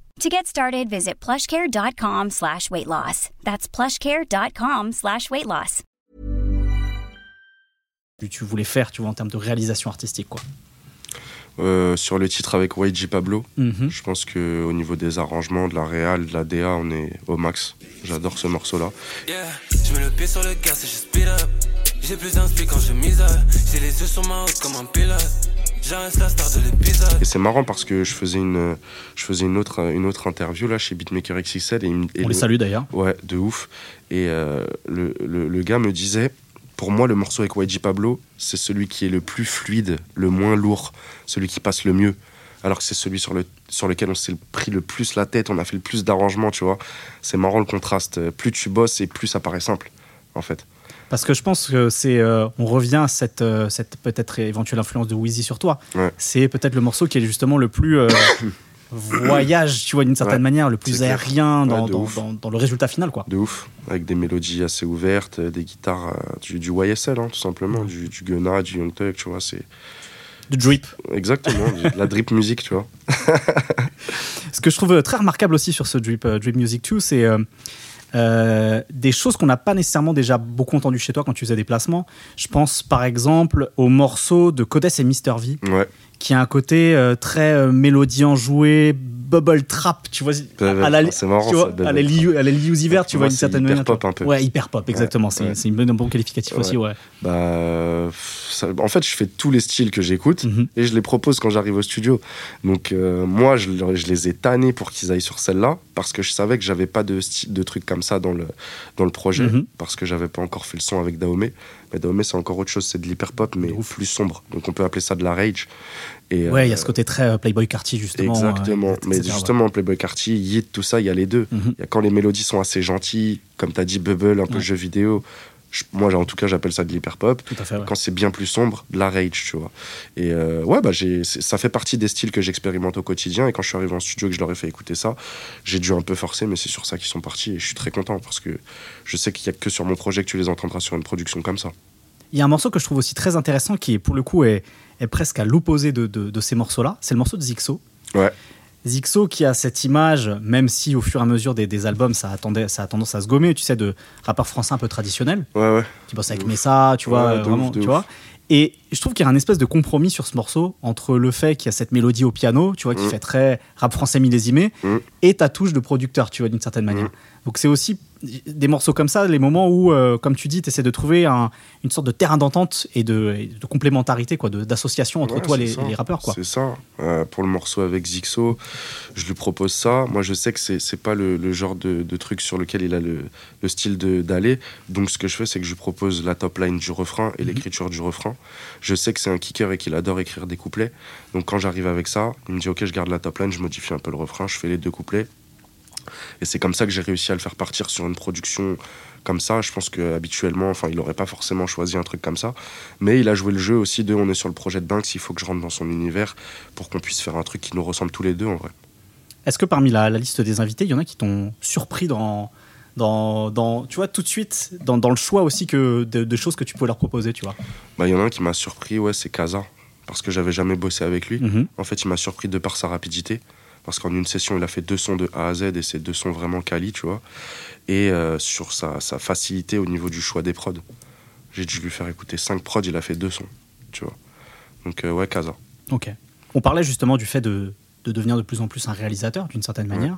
To get started, visit plushcare.com slash weight loss. That's plushcare.com slash weight loss. tu- voulais faire, tu vois, en termes de réalisation artistique, quoi. Euh, sur le titre avec YG Pablo, Mhm. je pense qu'au niveau des arrangements, de la réal, de la DA, on est au max. J'adore ce morceau-là. Yeah, je mets le pied sur le gaz et je speed up. J'ai plus d'inspi quand je mise. J'ai les yeux sur ma haute comme un pilote. Et c'est marrant parce que je faisais une, je faisais une autre, une autre interview là chez Beatmaker XXL et, On le- les salue d'ailleurs. Ouais, de ouf. Et euh, le, le- le gars me disait, pour moi, le morceau avec YG Pablo, c'est celui qui est le plus fluide, le moins lourd, celui qui passe le mieux. Alors que c'est celui sur, le, sur lequel on s'est pris le plus la tête, on a fait le plus d'arrangements, tu vois. C'est marrant le contraste. Plus tu bosses et plus ça paraît simple, en fait. Parce que je pense que c'est, euh, on revient à cette, euh, cette peut-être éventuelle influence de Wheezy sur toi. Ouais. C'est peut-être le morceau qui est justement le plus euh, voyage, tu vois, d'une certaine Ouais, manière, le plus aérien dans, Ouais, de dans, ouf. dans- dans le résultat final, quoi. De ouf. Avec des mélodies assez ouvertes, des guitares, du, du YSL, hein, tout simplement, du, du Gunna, du Young Thug, tu vois. C'est De drip. exactement de la drip music, tu vois. Ce que je trouve très remarquable aussi sur ce Drip, Drip Music 2, c'est euh, des choses qu'on n'a pas nécessairement déjà beaucoup entendues chez toi quand tu faisais des placements. Je pense par exemple au morceau de Codes et Mr. V, Ouais. qui a un côté euh, très euh, mélodie enjouée, bubble trap, tu vois, à la, c'est marrant, tu vois, à la Liu- Vert, tu vois, c'est certaine hyper manière. pop tu vois. un peu. Ouais, hyper pop, exactement. c'est ouais. c'est une bonne- un bon qualificatif Ouais. aussi, ouais. Bah, ça- en fait, je fais tous les styles que j'écoute Mhm. et je les propose quand j'arrive au studio. Donc, euh, moi, je, les ai tannés pour qu'ils aillent sur celle-là parce que je savais que j'avais pas de, de trucs comme ça dans le, dans le projet Mhm. parce que j'avais pas encore fait le son avec Dahomey. Mais Dahomey, c'est encore autre chose, c'est de l'hyper pop, mais ouf. plus sombre. Donc, on peut appeler ça de la rage. Et, Ouais, il y a euh, ce côté très euh, Playboy Carty, justement. Exactement. euh, mais etc., ouais. justement, Playboy Carty, Yeet, tout ça, il y a les deux. Il Mhm. y a quand les mélodies sont assez gentilles, comme tu as dit, Bubble, un peu Ouais. jeu vidéo. Moi, en tout cas, j'appelle ça de l'hyper pop. Tout à fait, ouais. Quand c'est bien plus sombre, de la rage, tu vois. Et euh, ouais, bah, ça fait partie des styles que j'expérimente au quotidien. Et quand je suis arrivé en studio et que je leur ai fait écouter ça, j'ai dû un peu forcer, mais c'est sur ça qu'ils sont partis. Et je suis très content parce que je sais qu'il n'y a que sur mon projet que tu les entendras sur une production comme ça. Il y a un morceau que je trouve aussi très intéressant qui, pour le coup, est, est presque à l'opposé de, de- de ces morceaux-là. C'est le morceau de Zixo. Ouais. Zixo qui a cette image, même si au fur et à mesure des, des albums, ça, attendait, ça a tendance à se gommer, tu sais, de rappeur français un peu traditionnel, Ouais, ouais. qui bosse avec. Messa, tu vois, euh, vraiment, tu vois. Et je trouve qu'il y a un espèce de compromis sur ce morceau entre le fait qu'il y a cette mélodie au piano, tu vois, qui Mm. fait très rap français millésimé, Mm. et ta touche de producteur, tu vois, d'une certaine manière. Mm. Donc c'est aussi des morceaux comme ça, les moments où, euh, comme tu dis, tu essaies de trouver un- une sorte de terrain d'entente et de, et de complémentarité, quoi, d'association entre Ouais, toi les, et les rappeurs, quoi. C'est ça. Euh, pour le morceau avec Zixo, je lui propose ça. Moi, je sais que c'est c'est pas le, le genre de, de truc sur lequel il a le, le style de- d'aller. Donc, ce que je fais, c'est que je lui propose la top line du refrain et l'écriture du refrain. Je sais que c'est un kicker et qu'il adore écrire des couplets. Donc, quand j'arrive avec ça, il me dit Ok, je garde la top line, je modifie un peu le refrain, je fais les deux couplets. Et c'est comme ça que j'ai réussi à le faire partir sur une production comme ça. Je pense qu'habituellement, enfin, il n'aurait pas forcément choisi un truc comme ça. Mais il a joué le jeu aussi de on est sur le projet de Banks, il faut que je rentre dans son univers pour qu'on puisse faire un truc qui nous ressemble tous les deux en vrai. Est-ce que parmi la liste des invités, il y en a qui t'ont surpris dans, dans, dans, tu vois, tout de suite, dans, dans le choix aussi que de, de choses que tu pouvais leur proposer, tu vois Bah, il y en a un qui m'a surpris, ouais, c'est Kaza. Parce que j'avais jamais bossé avec lui. Mhm. En fait, il m'a surpris de par sa rapidité. Parce qu'en une session, il a fait deux sons de A à Z et c'est deux sons vraiment quali, tu vois. Et euh, sur sa, sa facilité au niveau du choix des prods. J'ai dû lui faire écouter cinq prods, il a fait deux sons, tu vois. Donc, euh, ouais, Kaza. Ok. On parlait justement du fait de, de devenir de plus en plus un réalisateur, d'une certaine manière.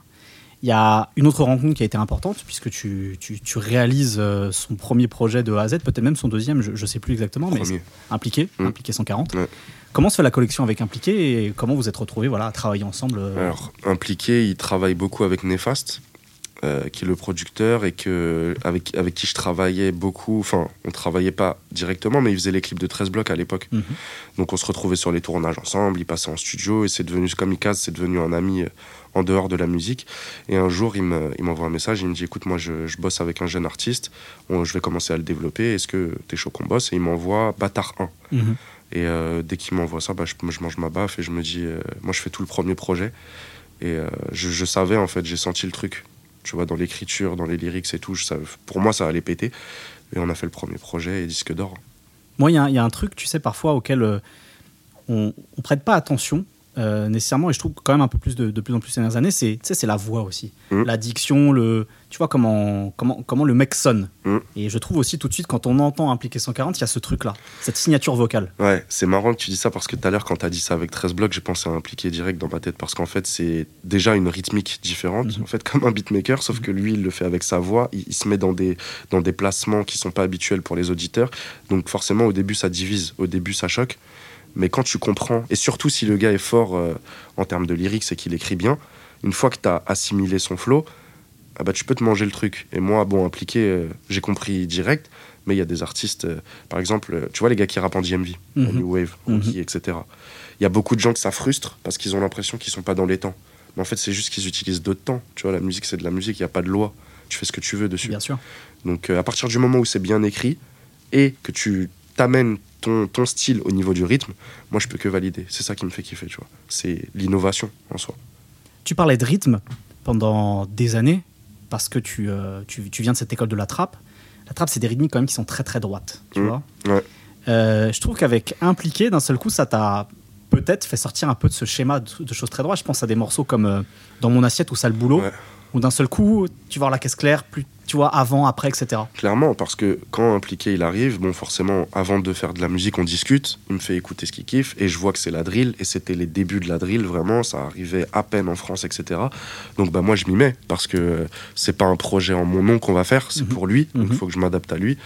Il y a une autre rencontre qui a été importante, puisque tu, tu, tu réalises euh, son premier projet de A à Z, peut-être même son deuxième, je ne sais plus exactement, mais Premier. impliqué, Mm. impliqué 140. Ouais. Comment se fait la collection avec Impliqué et comment vous êtes retrouvés voilà, à travailler ensemble euh, Alors, impliqué, il travaille beaucoup avec Néfaste, euh, qui est le producteur et que, avec, avec qui je travaillais beaucoup. Enfin, on travaillait pas directement, mais il faisait les clips de 13 blocs à l'époque. Mhm. Donc, on se retrouvait sur les tournages ensemble, il passait en studio et c'est devenu, comme Icaz, c'est devenu un ami en dehors de la musique. Et un jour, il me- il m'envoie un message, il me dit Écoute, moi, je, je bosse avec un jeune artiste, on- je vais commencer à le développer, est-ce que t'es chaud qu'on bosse? Et il m'envoie Bâtard 1. Mhm. Et euh, dès qu'il m'envoie ça, bah, je, je mange ma baffe et je me dis, euh, moi je fais tout le premier projet. Et euh, je, je savais en fait, j'ai senti le truc. Tu vois, dans l'écriture, dans les lyrics et tout, je savais- pour moi ça allait péter. Et on a fait le premier projet et disque d'or. Moi, il y, a un- il y a un truc, tu sais, parfois auquel on ne prête pas attention euh, nécessairement, et je trouve quand même un peu plus de, de plus en plus ces dernières années, c'est c'est la voix aussi. Mm. La diction, le, tu vois comment, comment, comment le mec sonne. Mm. Et je trouve aussi tout de suite, quand on entend Impliqué 140, il y a ce truc-là, cette signature vocale. Ouais, c'est marrant que tu dis ça parce que tout à l'heure, quand tu as dit ça avec 13 blocs, j'ai pensé à impliquer direct dans ma tête parce qu'en fait, c'est déjà une rythmique différente, Mhm. en fait, comme un beatmaker, sauf que lui, il le fait avec sa voix, il, il se met dans des, dans des placements qui sont pas habituels pour les auditeurs. Donc, forcément, au début, ça divise, au début, ça choque. Mais quand tu comprends, et surtout si le gars est fort euh, en termes de lyrics et qu'il écrit bien, une fois que tu as assimilé son flow, ah bah, tu peux te manger le truc. Et moi, bon, impliqué, euh, j'ai compris direct, mais il y a des artistes, euh, par exemple, tu vois les gars qui rappent en DMV, Mhm. New Wave, Rookie, etc. Il y a beaucoup de gens que ça frustre parce qu'ils ont l'impression qu'ils sont pas dans les temps. Mais en fait, c'est juste qu'ils utilisent d'autres temps. Tu vois, la musique, c'est de la musique, il n'y a pas de loi. Tu fais ce que tu veux dessus. Bien sûr. Donc à partir du moment où c'est bien écrit et que tu t'amènes ton, ton style au niveau du rythme, moi je peux que valider. C'est ça qui me fait kiffer, tu vois. C'est l'innovation en soi. Tu parlais de rythme pendant des années parce que tu, euh, tu, tu viens de cette école de la trappe. La trappe, c'est des rythmiques quand même qui sont très très droites, tu Mhm. vois. Ouais. Euh, je trouve qu'avec Impliqué, d'un seul coup, ça t'a peut-être fait sortir un peu de ce schéma de, de choses très droites. Je pense à des morceaux comme euh, Dans mon assiette ou Sale boulot, Ouais. où d'un seul coup, tu vois la caisse claire, plus, tu vois, avant, après, etc. Clairement, parce que quand impliqué il arrive, bon forcément, avant de faire de la musique, on discute, il me fait écouter ce qu'il kiffe, et je vois que c'est la drill, et c'était les débuts de la drill, vraiment, ça arrivait à peine en France, etc. Donc bah moi je m'y mets, parce que c'est pas un projet en mon nom qu'on va faire, c'est Mhm. pour lui, donc il Mhm. faut que je m'adapte à lui.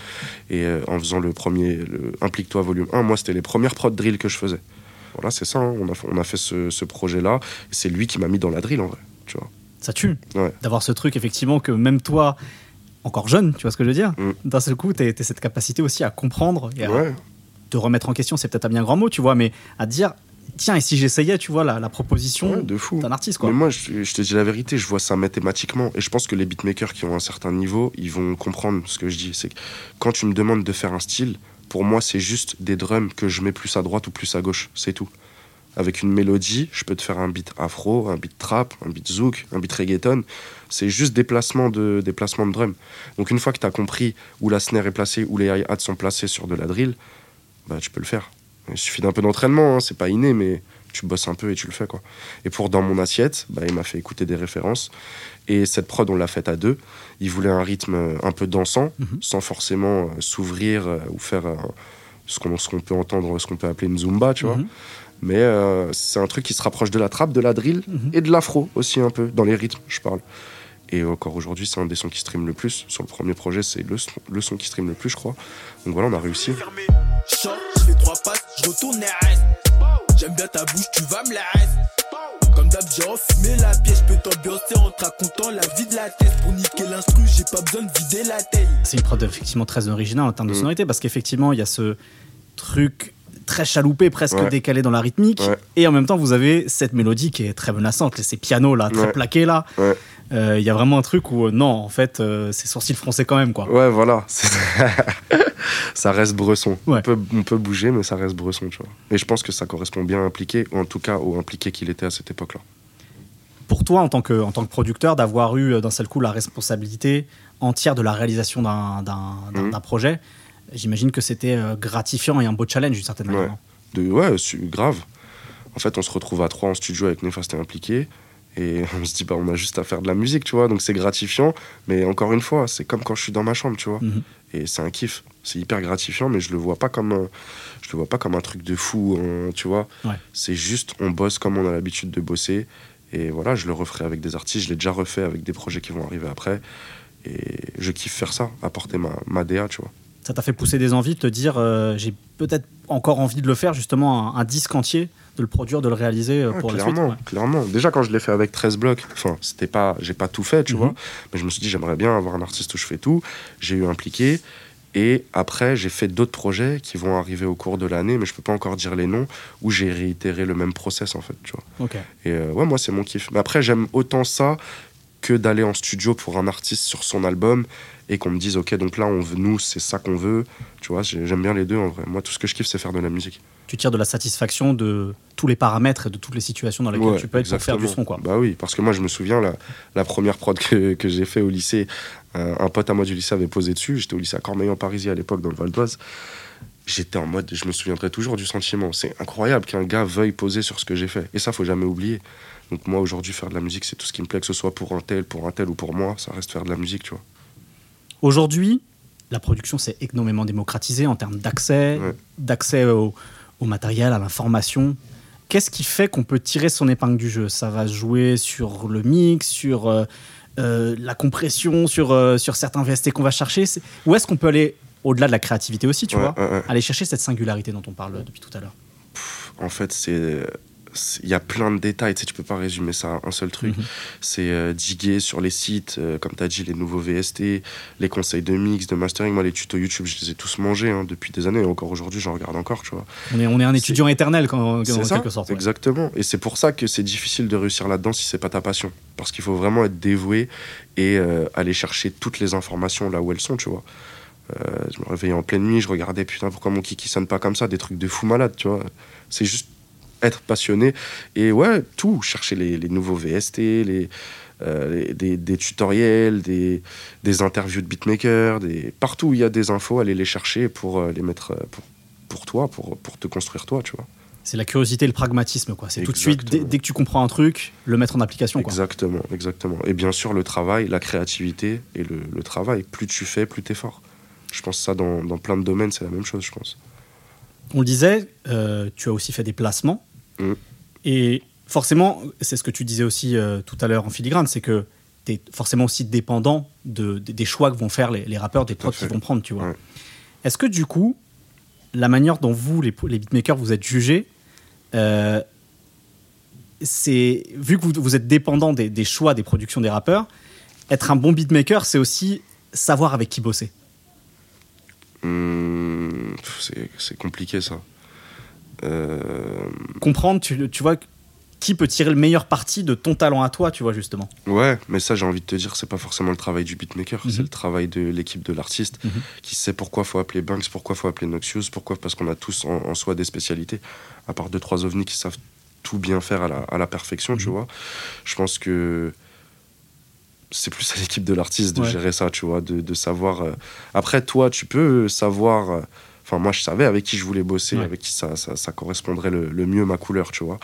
Et euh, en faisant le premier, le Implique-toi volume 1, moi c'était les premières prod drill que je faisais. Voilà, c'est ça, hein, on, a, fait- on a fait ce, ce projet-là, et c'est lui qui m'a mis dans la drill en vrai, tu vois. Ça tue Ouais. d'avoir ce truc, effectivement, que même toi, encore jeune, tu vois ce que je veux dire Mm. D'un seul coup, tu as cette capacité aussi à comprendre et à Ouais, te remettre en question, c'est peut-être un bien grand mot, tu vois, mais à dire, tiens, et si j'essayais, tu vois, la, la proposition ouais, de fou. d'un artiste, quoi. Mais moi, je, je te dis la vérité, je vois ça mathématiquement. Et je pense que les beatmakers qui ont un certain niveau, ils vont comprendre ce que je dis. C'est que quand tu me demandes de faire un style, pour moi, c'est juste des drums que je mets plus à droite ou plus à gauche. C'est tout. Avec une mélodie, je peux te faire un beat afro, un beat trap, un beat zouk, un beat reggaeton. C'est juste des placements de, des de drum. Donc une fois que tu as compris où la snare est placée, où les hi-hats sont placés sur de la drill, bah tu peux le faire. Il suffit d'un peu d'entraînement, hein, c'est pas inné, mais tu bosses un peu et tu le fais quoi. Et pour Dans mon assiette, bah, il m'a fait écouter des références. Et cette prod, on l'a faite à deux. Il voulait un rythme euh, un peu dansant, Mhm. sans forcément euh, s'ouvrir euh, ou faire euh, ce qu'on peut entendre, ce qu'on peut appeler une zumba, tu vois. Mhm. Mais euh, c'est un truc qui se rapproche de la trappe, de la drill Mhm. et de l'afro aussi un peu, dans les rythmes, je parle. Et encore aujourd'hui, c'est un des sons qui stream le plus. Sur le premier projet, c'est le son, le son qui stream le plus, je crois. Donc voilà, on a réussi. Je fais trois passes, je retourne et reste. J'aime bien ta bouche, tu vas me la reste. Comme d'hab, j'ai enfumé la pièce, je peux t'ambiancer en te racontant la vie de la tête. Pour niquer l'instru, j'ai pas besoin de vider la tête. C'est une prod effectivement très originale en termes de Mhm. sonorité, parce qu'effectivement, il y a ce truc très chaloupé, presque Ouais. décalé dans la rythmique, Ouais. et en même temps, vous avez cette mélodie qui est très menaçante, ces pianos là, très Ouais. plaqués là. Ouais. Euh, Il y a vraiment un truc où, euh, non, en fait, euh, c'est sourcil français quand même, quoi. Ouais, voilà. Ça reste bresson. Ouais. On, peut, on peut bouger, mais ça reste bresson, tu vois. Et je pense que ça correspond bien à impliqué, ou en tout cas au impliqué qu'il était à cette époque-là. Pour toi, en tant que, en tant que producteur, d'avoir eu euh, d'un seul coup la responsabilité entière de la réalisation d'un d'un- d'un- Mhm. projet, j'imagine que c'était euh, gratifiant et un beau challenge d'une certaine Ouais. manière. De, ouais, c'est grave. En fait, on se retrouve à trois en studio avec Néfaste et impliqué. Et on se dit, bah, on a juste à faire de la musique, tu vois. Donc c'est gratifiant. Mais encore une fois, c'est comme quand je suis dans ma chambre, tu vois. Mhm. Et c'est un kiff. C'est hyper gratifiant, mais je le vois pas comme un, je le vois pas comme un truc de fou, hein, tu vois. Ouais. C'est juste, on bosse comme on a l'habitude de bosser. Et voilà, je le referai avec des artistes. Je l'ai déjà refait avec des projets qui vont arriver après. Et je kiffe faire ça, apporter ma, ma DA, tu vois. Ça t'a fait pousser des envies de te dire, euh, j'ai peut-être encore envie de le faire, justement, un, un disque entier, de le produire, de le réaliser euh, Ouais, pour la clairement, suite. ouais. clairement. Déjà quand je l'ai fait avec 13 blocs, enfin c'était pas, j'ai pas tout fait, tu Mhm. vois, mais je me suis dit j'aimerais bien avoir un artiste où je fais tout. J'ai eu impliqué et après j'ai fait d'autres projets qui vont arriver au cours de l'année, mais je peux pas encore dire les noms où j'ai réitéré le même process en fait, tu vois. Et euh, ouais moi c'est mon kiff. Mais après j'aime autant ça que d'aller en studio pour un artiste sur son album et qu'on me dise ok donc là on veut nous c'est ça qu'on veut, tu vois. j'ai- J'aime bien les deux en vrai. Moi tout ce que je kiffe c'est faire de la musique. Tu tires de la satisfaction de tous les paramètres et de toutes les situations dans lesquelles Ouais, tu peux être pour faire du son, quoi. Bah oui, parce que moi je me souviens la, la première prod que, que j'ai fait au lycée, euh, un pote à moi du lycée avait posé dessus. J'étais au lycée à Cormeilles en Parisis à l'époque dans le Val d'Oise. J'étais en mode, je me souviendrai toujours du sentiment. C'est incroyable qu'un gars veuille poser sur ce que j'ai fait. Et ça, faut jamais oublier. Donc moi aujourd'hui faire de la musique, c'est tout ce qui me plaît, que ce soit pour un tel, pour un tel ou pour moi, ça reste faire de la musique, tu vois. Aujourd'hui, la production s'est énormément démocratisée en termes d'accès, Ouais. d'accès au, au matériel, à l'information. Qu'est-ce qui fait qu'on peut tirer son épingle du jeu? Ça va jouer sur le mix, sur euh, euh, la compression, sur, euh, sur certains VST qu'on va chercher? Où est-ce qu'on peut aller au-delà de la créativité aussi, tu Ouais, vois? ouais. Aller chercher cette singularité dont on parle depuis tout à l'heure. en fait, c'est il y a plein de détails, tu sais, tu peux pas résumer ça à un seul truc. Mhm. C'est euh, diguer sur les sites, euh, comme tu as dit, les nouveaux VST, les conseils de mix, de mastering. Moi, les tutos YouTube, je les ai tous mangés hein, depuis des années. Et encore aujourd'hui, j'en regarde encore, tu vois. On est, on est un étudiant éternel quand, en ça, quelque sorte. ouais. exactement. Et c'est pour ça que c'est difficile de réussir là-dedans si c'est pas ta passion. Parce qu'il faut vraiment être dévoué et euh, aller chercher toutes les informations là où elles sont, tu vois. Euh, je me réveillais en pleine nuit, je regardais, putain, pourquoi mon kiki sonne pas comme ça? Des trucs de fou malade, tu vois. C'est juste être passionné. Et ouais, tout, chercher les, les nouveaux VST, les, euh, les- des, des tutoriels, des, des interviews de beatmakers, des, partout où il y a des infos, aller les chercher pour euh, les mettre euh, pour, pour toi, pour, pour te construire toi, tu vois. C'est la curiosité et le pragmatisme, quoi. C'est tout de suite, dès, dès que tu comprends un truc, le mettre en application, quoi. Exactement, exactement. Et bien sûr, le travail, la créativité et le, le travail. Plus tu fais, plus tu es fort. Je pense que ça, dans, dans plein de domaines, c'est la même chose, je pense. On le disait, euh, tu as aussi fait des placements. Mm. Et forcément, c'est ce que tu disais aussi euh, tout à l'heure en filigrane, c'est que tu es forcément aussi dépendant de, des- choix que vont faire les, les rappeurs, des prods qu'ils vont prendre, tu vois. Ouais. Est-ce que du coup, la manière dont vous, les, les beatmakers, vous êtes jugés, euh, c'est vu que vous, vous êtes dépendant des, des choix des productions des rappeurs, être un bon beatmaker, c'est aussi savoir avec qui bosser. Pff, c'est- compliqué, ça. Euh, Comprendre, tu, tu vois, qui peut tirer le meilleur parti de ton talent à toi, tu vois, justement. Ouais, mais ça, j'ai envie de te dire, c'est pas forcément le travail du beatmaker, Mhm. c'est le travail de l'équipe de l'artiste Mhm. qui sait pourquoi faut appeler Banks, pourquoi faut appeler Noxious, pourquoi parce qu'on a tous en, en soi des spécialités, à part deux trois ovnis qui savent tout bien faire à la, à la perfection, tu Mhm. vois. Je pense que c'est plus à l'équipe de l'artiste de Ouais. gérer ça, tu vois, de, de savoir. euh, Après, toi, tu peux savoir. euh, Enfin, moi, je savais avec qui je voulais bosser, Ouais. avec qui ça, ça, ça correspondrait le, le mieux ma couleur, tu vois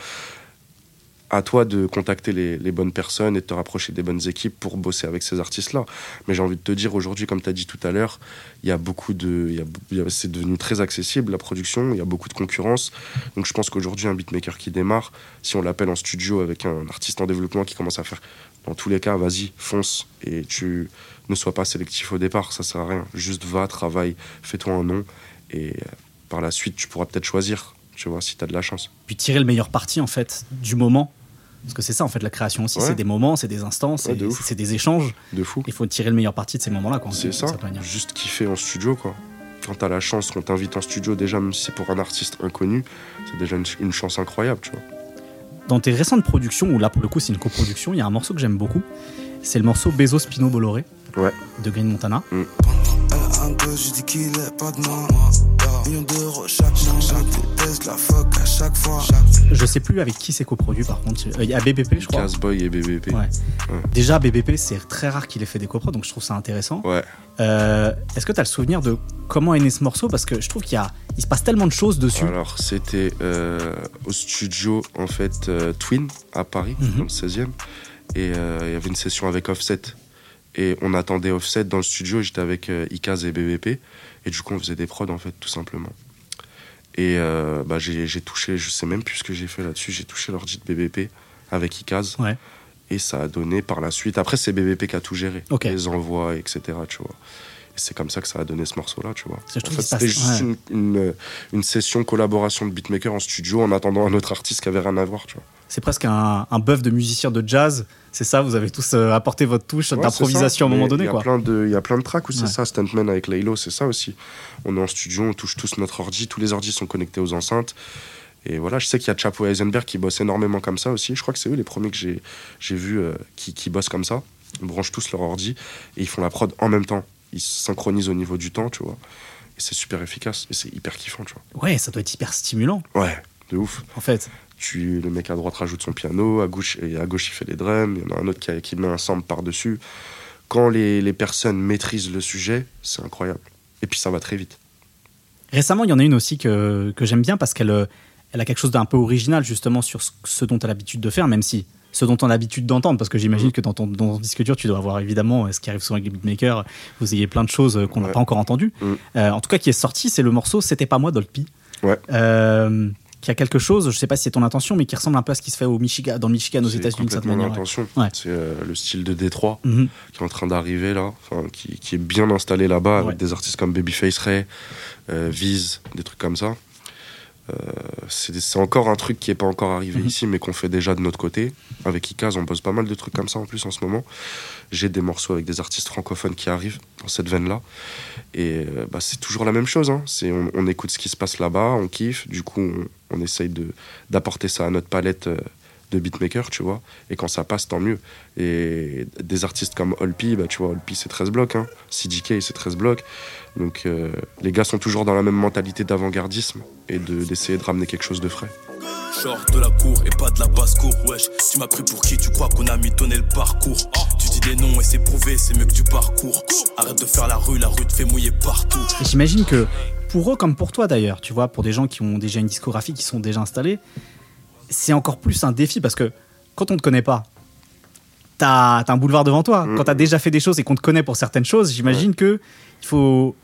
à toi de contacter les, les bonnes personnes et de te rapprocher des bonnes équipes pour bosser avec ces artistes-là. Mais j'ai envie de te dire, aujourd'hui, comme tu as dit tout à l'heure, il y a beaucoup de. il y a- il y a- c'est devenu très accessible, la production, il y a beaucoup de concurrence. Donc je pense qu'aujourd'hui, un beatmaker qui démarre, si on l'appelle en studio avec un artiste en développement qui commence à faire. Dans tous les cas, vas-y, fonce. Et tu ne sois pas sélectif au départ, ça sert à rien. Juste va, travaille, fais-toi un nom. Et euh, par la suite, tu pourras peut-être choisir, tu vois, si tu as de la chance. Puis tirer le meilleur parti, en fait, du moment. Parce que c'est ça, en fait, la création aussi. Ouais. C'est des moments, c'est des instants, c'est de des échanges. De fou. Il faut tirer le meilleur parti de ces moments-là, quoi. C'est ça, juste kiffer en studio quoi. Quand t'as la chance qu'on t'invite en studio, déjà même si c'est pour un artiste inconnu, c'est déjà une, une chance incroyable, tu vois. Dans tes récentes productions, où là, pour le coup, c'est une coproduction, il y a un morceau que j'aime beaucoup. C'est le morceau Bezos Pino Bolloré Ouais. de Green Montana. Elle la fuck à chaque fois. Je sais plus avec qui c'est coproduit, par contre. Euh, Il y a BBP, je crois. Casboy et BBP. Ouais. Déjà, BBP, c'est très rare qu'il ait fait des coprods, donc je trouve ça intéressant. Ouais. Euh, Est-ce que tu as le souvenir de comment est né ce morceau? Parce que je trouve qu'il y a, il se passe tellement de choses dessus. Alors c'était euh, au studio en fait euh, Twin à Paris, Mhm. dans le 16e, et euh, il y avait une session avec Offset. Et on attendait Offset dans le studio, j'étais avec euh, Ikaz et BBP, et du coup on faisait des prods en fait, tout simplement. Et euh, bah, j'ai touché, je sais même plus ce que j'ai fait là-dessus, j'ai touché l'ordi de BBP avec Ouais. et ça a donné par la suite. Après, c'est BBP qui a tout géré, les envois, etc. Tu vois. Et c'est comme ça que ça a donné ce morceau-là, tu vois. C'était juste une, une, une session collaboration de beatmaker en studio en attendant un autre artiste qui avait rien à voir, tu vois. C'est presque un, un buff de musiciens de jazz. C'est ça, vous avez tous euh, apporté votre touche Ouais, d'improvisation à un moment donné. Il y a plein de, tracks où c'est Ouais. ça. Stuntman avec Laylo, c'est ça aussi. On est en studio, on touche tous notre ordi, tous les ordis sont connectés aux enceintes. Et voilà, je sais qu'il y a Chapo et Heisenberg qui bossent énormément comme ça aussi. Je crois que c'est eux les premiers que j'ai, j'ai vus euh, qui, qui bossent comme ça. Ils branchent tous leur ordi et ils font la prod en même temps. Ils se synchronisent au niveau du temps, tu vois. Et c'est super efficace et c'est hyper kiffant, tu Ouais, ça doit être hyper stimulant, vois. Ouais, de ouf. en fait. Tu, le mec à droite rajoute son piano, à gauche, et à gauche il fait les drums, il y en a un autre qui, met un sample par-dessus. Quand les, les personnes maîtrisent le sujet, c'est incroyable. Et puis ça va très vite. Récemment, il y en a une aussi que, que j'aime bien parce qu'elle euh, elle a quelque chose d'un peu original justement sur ce, ce dont tu as l'habitude de faire, même si ce dont on a l'habitude d'entendre, parce que j'imagine Mhm. que dans ton, dans ton disque dur, tu dois avoir évidemment, euh, ce qui arrive souvent avec les beatmakers, vous ayez plein de choses euh, qu'on n'a Ouais. pas encore entendues. Euh, en tout cas, qui est sorti, c'est le morceau C'était pas moi Dolphy. Ouais. Euh, qui a quelque chose, je sais pas si c'est ton intention, mais qui ressemble un peu à ce qui se fait au Michigan, dans le Michigan aux C'est États-Unis ouais. Ouais. C'est euh, le style de Détroit Mhm. qui est en train d'arriver là, qui, qui est bien installé là-bas Ouais. avec des artistes comme Babyface Ray, euh, Viz, des trucs comme ça. Euh, c'est c'est encore un truc qui n'est pas encore arrivé Mhm. ici, mais qu'on fait déjà de notre côté. Avec Ikaz, on bosse pas mal de trucs comme ça en plus en ce moment. J'ai des morceaux avec des artistes francophones qui arrivent dans cette veine-là. Et euh, bah, c'est toujours la même chose. hein. On, écoute ce qui se passe là-bas, on kiffe. Du coup, on, essaye d'apporter ça à notre palette euh, de beatmaker, tu vois. Et quand ça passe, tant mieux. Et des artistes comme Olpi, bah, tu vois, Olpi c'est 13 blocs. Hein. CDK c'est 13 blocs. Donc euh, les gars sont toujours dans la même mentalité d'avant-gardisme et de, d'essayer de ramener quelque chose de frais. De la cour et pas de la basse-cour, wesh. Tu m'as pris pour qui? Tu crois qu'on a mitonné le parcours? Des noms et c'est prouvé, c'est mieux que tu parcours. Arrête de faire la rue, la rue te fait mouiller partout. Et j'imagine que pour eux, comme pour toi d'ailleurs, tu vois, pour des gens qui ont déjà une discographie, qui sont déjà installés, c'est encore plus un défi parce que quand on ne te connaît pas, t'as as un boulevard devant toi. Mm. Quand t'as déjà fait des choses et qu'on te connaît pour certaines choses, j'imagine que il faut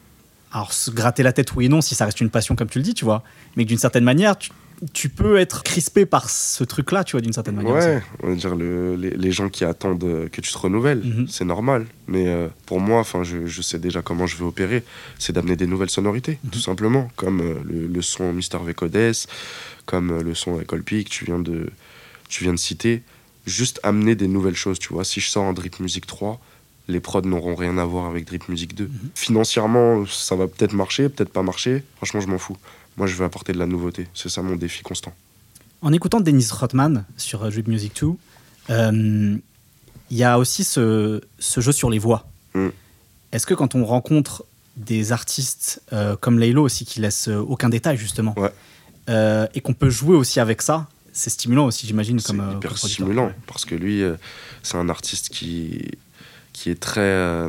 alors se gratter la tête oui et non si ça reste une passion comme tu le dis, tu vois, mais que d'une certaine manière, tu, tu peux être crispé par ce truc-là, tu vois, d'une certaine manière. Ouais, on va dire le- les, les gens qui attendent euh, que tu te renouvelles, Mhm. c'est normal. Mais euh, pour moi, enfin, je, je sais déjà comment je vais opérer. C'est d'amener des nouvelles sonorités, Mhm. tout simplement, comme euh, le, le son Mister V Codes, comme euh, le son avec Olpi que tu viens de, tu viens de citer. Juste amener des nouvelles choses, tu vois. Si je sors en Drip Music 3, les prods n'auront rien à voir avec Drip Music 2. Mhm. Financièrement, ça va peut-être marcher, peut-être pas marcher. Franchement, je m'en fous. Moi, je veux apporter de la nouveauté. C'est ça mon défi constant. En écoutant Dennis Rothman sur euh, Drip Music 2, euh, il y a aussi ce, ce jeu sur les voix. Mm. Est-ce que quand on rencontre des artistes euh, comme Laylo aussi qui laissent euh, aucun détail justement, Ouais. euh, et qu'on peut jouer aussi avec ça, c'est stimulant aussi j'imagine comme, hyper comme stimulant parce que lui, c'est un artiste qui, qui est très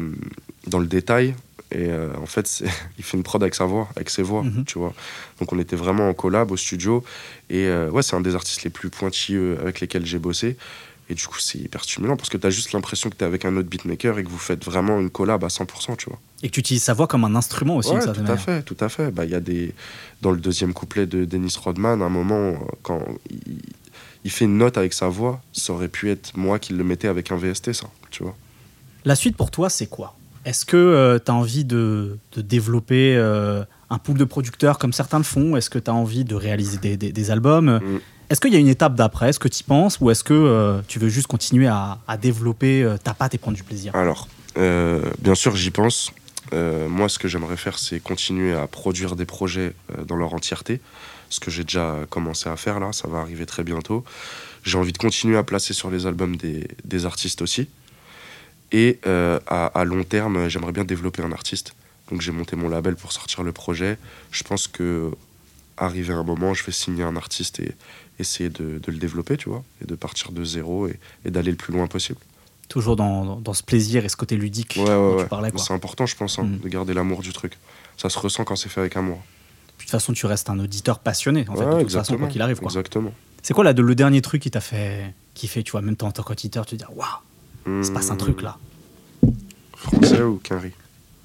dans le détail. Et euh, en fait, il fait une prod avec sa voix, avec ses voix, Mhm. tu vois. Donc on était vraiment en collab au studio. Et euh, ouais, c'est un des artistes les plus pointilleux avec lesquels j'ai bossé. Et du coup, c'est hyper stimulant parce que tu as juste l'impression que tu es avec un autre beatmaker et que vous faites vraiment une collab à 100%, tu vois. Et que tu utilises sa voix comme un instrument aussi Ouais, tout à manière. fait, tout à fait. Bah, il y a des dans le deuxième couplet de Dennis Rodman, à un moment euh, quand il, il fait une note avec sa voix, ça aurait pu être moi qui le mettais avec un VST, ça, tu vois. La suite pour toi, c'est quoi? Est-ce que tu as envie de, de développer euh, un pool de producteurs comme certains le font? Est-ce que tu as envie de réaliser des, des- des albums? Mm. Est-ce qu'il y a une étape d'après? Est-ce que tu y penses? Ou est-ce que euh, tu veux juste continuer à, à développer euh, ta patte et prendre du plaisir? Alors, euh, bien sûr, j'y pense. Euh, moi, ce que j'aimerais faire, c'est continuer à produire des projets euh, dans leur entièreté. Ce que j'ai déjà commencé à faire là, ça va arriver très bientôt. J'ai envie de continuer à placer sur les albums des, des artistes aussi. Et euh, à, à long terme, j'aimerais bien développer un artiste. Donc j'ai monté mon label pour sortir le projet. Je pense que arrivé un moment, je vais signer un artiste et essayer de, de le développer, tu vois, et de partir de zéro et, et d'aller le plus loin possible. Toujours dans, dans- dans ce plaisir et ce côté ludique Ouais, dont ouais. tu parlais. C'est important, je pense, hein, Mm. de garder l'amour du truc. Ça se ressent quand c'est fait avec amour. De toute façon, tu restes un auditeur passionné, en fait, de toute façon, quoi qu'il arrive. quoi. Exactement. C'est quoi là, de- le dernier truc qui t'a fait kiffer, tu vois, même en tant qu'auditeur, tu te dis, waouh, il se passe un truc là. Français ou Quinry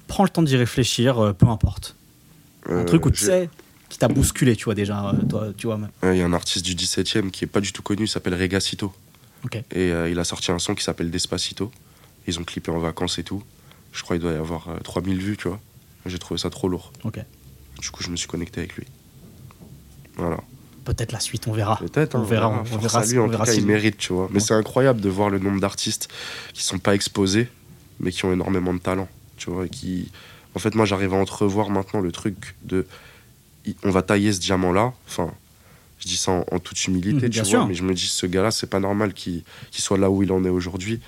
Prends le temps d'y réfléchir, euh, peu importe. Un Euh, truc où tu sais, qui t'a bousculé, tu vois, déjà, euh, toi, tu vois. Ouais, Il y a un artiste du 17ème qui est pas du tout connu, il s'appelle Regacito. Et il a sorti un son qui s'appelle Despacito. Ils ont clippé en vacances et tout. Je crois qu'il doit y avoir euh, 3000 vues, tu vois. J'ai trouvé ça trop lourd. Ok. Du coup, je me suis connecté avec lui. Voilà. Peut-être la suite, on verra. Peut-être, hein, on verra, on, Force verra, lui, en on tout verra cas, il mérite, tu vois. Mais Ouais. c'est incroyable de voir le nombre d'artistes qui sont pas exposés, mais qui ont énormément de talent, tu vois. Et qui... En fait, moi, j'arrive à entrevoir maintenant le truc de. On va tailler ce diamant-là. Enfin, je dis ça en, en toute humilité, Mhm, tu vois. sûr. Mais je me dis, ce gars-là, c'est pas normal qu'il qu'il soit là où il en est aujourd'hui,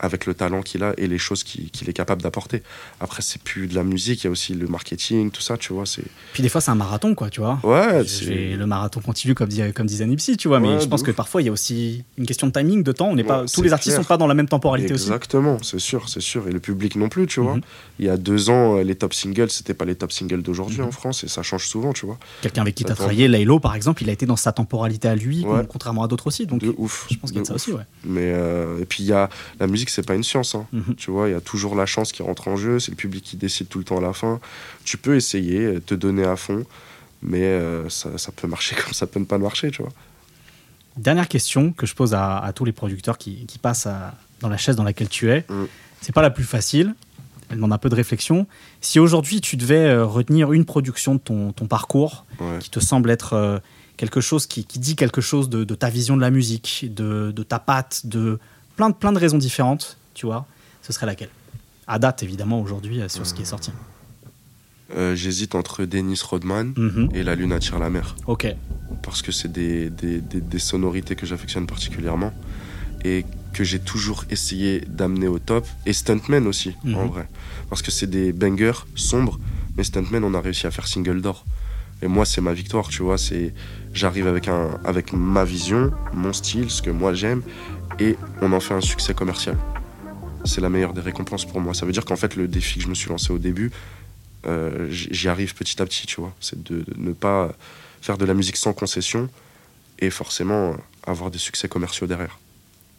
avec le talent qu'il a et les choses qu'il est capable d'apporter. Après, c'est plus de la musique, il y a aussi le marketing, tout ça, tu vois. Puis des fois, c'est un marathon, quoi, tu vois. Ouais, le marathon continue, comme, dit, comme disait Nipsey, tu vois. Mais je pense que parfois, il y a aussi une question de timing, de temps. On n'est pas, tous les artistes clair. sont pas dans la même temporalité aussi. Exactement, c'est sûr, c'est sûr. Et le public non plus, tu vois. Mhm. Il y a deux ans, euh, les top singles, c'était pas les top singles d'aujourd'hui Mhm. en France, et ça change souvent, tu vois. Quelqu'un avec qui tu as travaillé, Laylo, par exemple, il a été dans sa temporalité à lui, Ouais. contrairement à d'autres aussi. Donc, de ouf. je pense qu'il y a de ça ouf. aussi, ouais. Mais euh, et puis il y a la musique, c'est pas une science, hein. Mhm. tu vois. Il y a toujours la chance qui rentre en jeu. C'est le public qui décide tout le temps à la fin. Tu peux essayer, euh, te donner à fond, mais euh, ça, ça peut marcher comme ça peut ne pas marcher, tu vois. Dernière question que je pose à, à tous les producteurs qui, qui passent à- dans la chaise dans laquelle tu es. Mm. C'est pas la plus facile. elle demande un peu de réflexion. Si aujourd'hui tu devais euh, retenir une production de ton, ton parcours Ouais. qui te semble être euh, quelque chose qui, qui dit quelque chose de, de ta vision de la musique, de, de ta patte, de plein, de plein de raisons différentes, tu vois, ce serait laquelle? À date, évidemment, aujourd'hui, euh, sur ce qui est sorti. Euh, J'hésite entre Dennis Rodman Mhm. et La Lune attire la mer. Ok. Parce que c'est des, des, des- des sonorités que j'affectionne particulièrement et que j'ai toujours essayé d'amener au top. Et Stuntman aussi, Mhm. en vrai. Parce que c'est des bangers sombres, mais Stuntman, on a réussi à faire single d'or. Et moi, c'est ma victoire, tu vois. C'est J'arrive avec, un, avec ma vision, mon style, ce que moi j'aime, et on en fait un succès commercial. C'est la meilleure des récompenses pour moi. Ça veut dire qu'en fait, le défi que je me suis lancé au début, euh, j'y arrive petit à petit, tu vois. C'est de, de ne pas faire de la musique sans concession et forcément avoir des succès commerciaux derrière.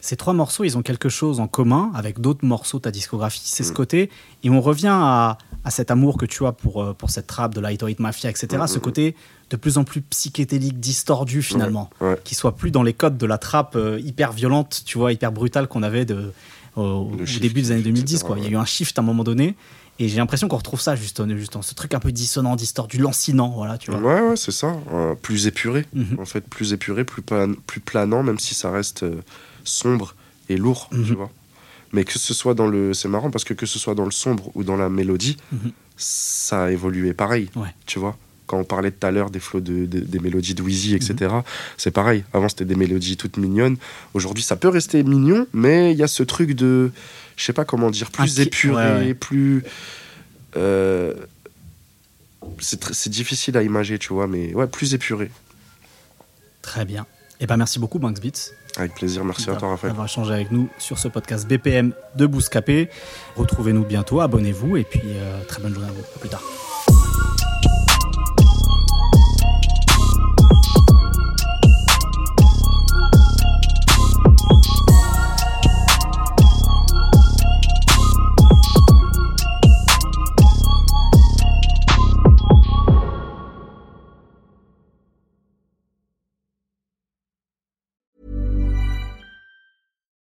Ces trois morceaux, ils ont quelque chose en commun avec d'autres morceaux de ta discographie. C'est ce Mm. côté, et on revient à, à cet amour que tu as pour, euh, pour cette trap de Lightweight Mafia, etc. Mm, ce mm, côté de plus en plus psychédélique, distordu finalement, Ouais, ouais. qui soit plus dans les codes de la trap euh, hyper violente, tu vois, hyper brutale qu'on avait de, au, au Le shift, début des années 2010. etc., Quoi. Il y a eu un shift à un moment donné, et j'ai l'impression qu'on retrouve ça juste, juste ce truc un peu dissonant, distordu, lancinant, voilà, tu vois. Ouais, ouais, c'est ça. euh, plus épuré, Mhm. en fait, plus épuré, plus, plan- plus planant, même si ça reste sombre et lourd, Mhm. tu vois. Mais que ce soit dans le. C'est marrant parce que que ce soit dans le sombre ou dans la mélodie, Mhm. ça a évolué pareil, Ouais. tu vois. Quand on parlait tout à l'heure des flots de, de- des mélodies de Wheezy, etc., Mhm. c'est pareil. Avant, c'était des mélodies toutes mignonnes. Aujourd'hui, ça peut rester mignon, mais il y a ce truc de. Je sais pas comment dire, plus épuré, ouais, ouais. plus. euh, c'est difficile à imager, tu vois, mais ouais, plus épuré. Très bien. Et ben merci beaucoup, Banks Beats. Avec plaisir, merci à toi, Raphaël. d'avoir échangé avec nous sur ce podcast BPM de Bouscapé. Retrouvez-nous bientôt, abonnez-vous et puis euh, très bonne journée à vous. À plus tard.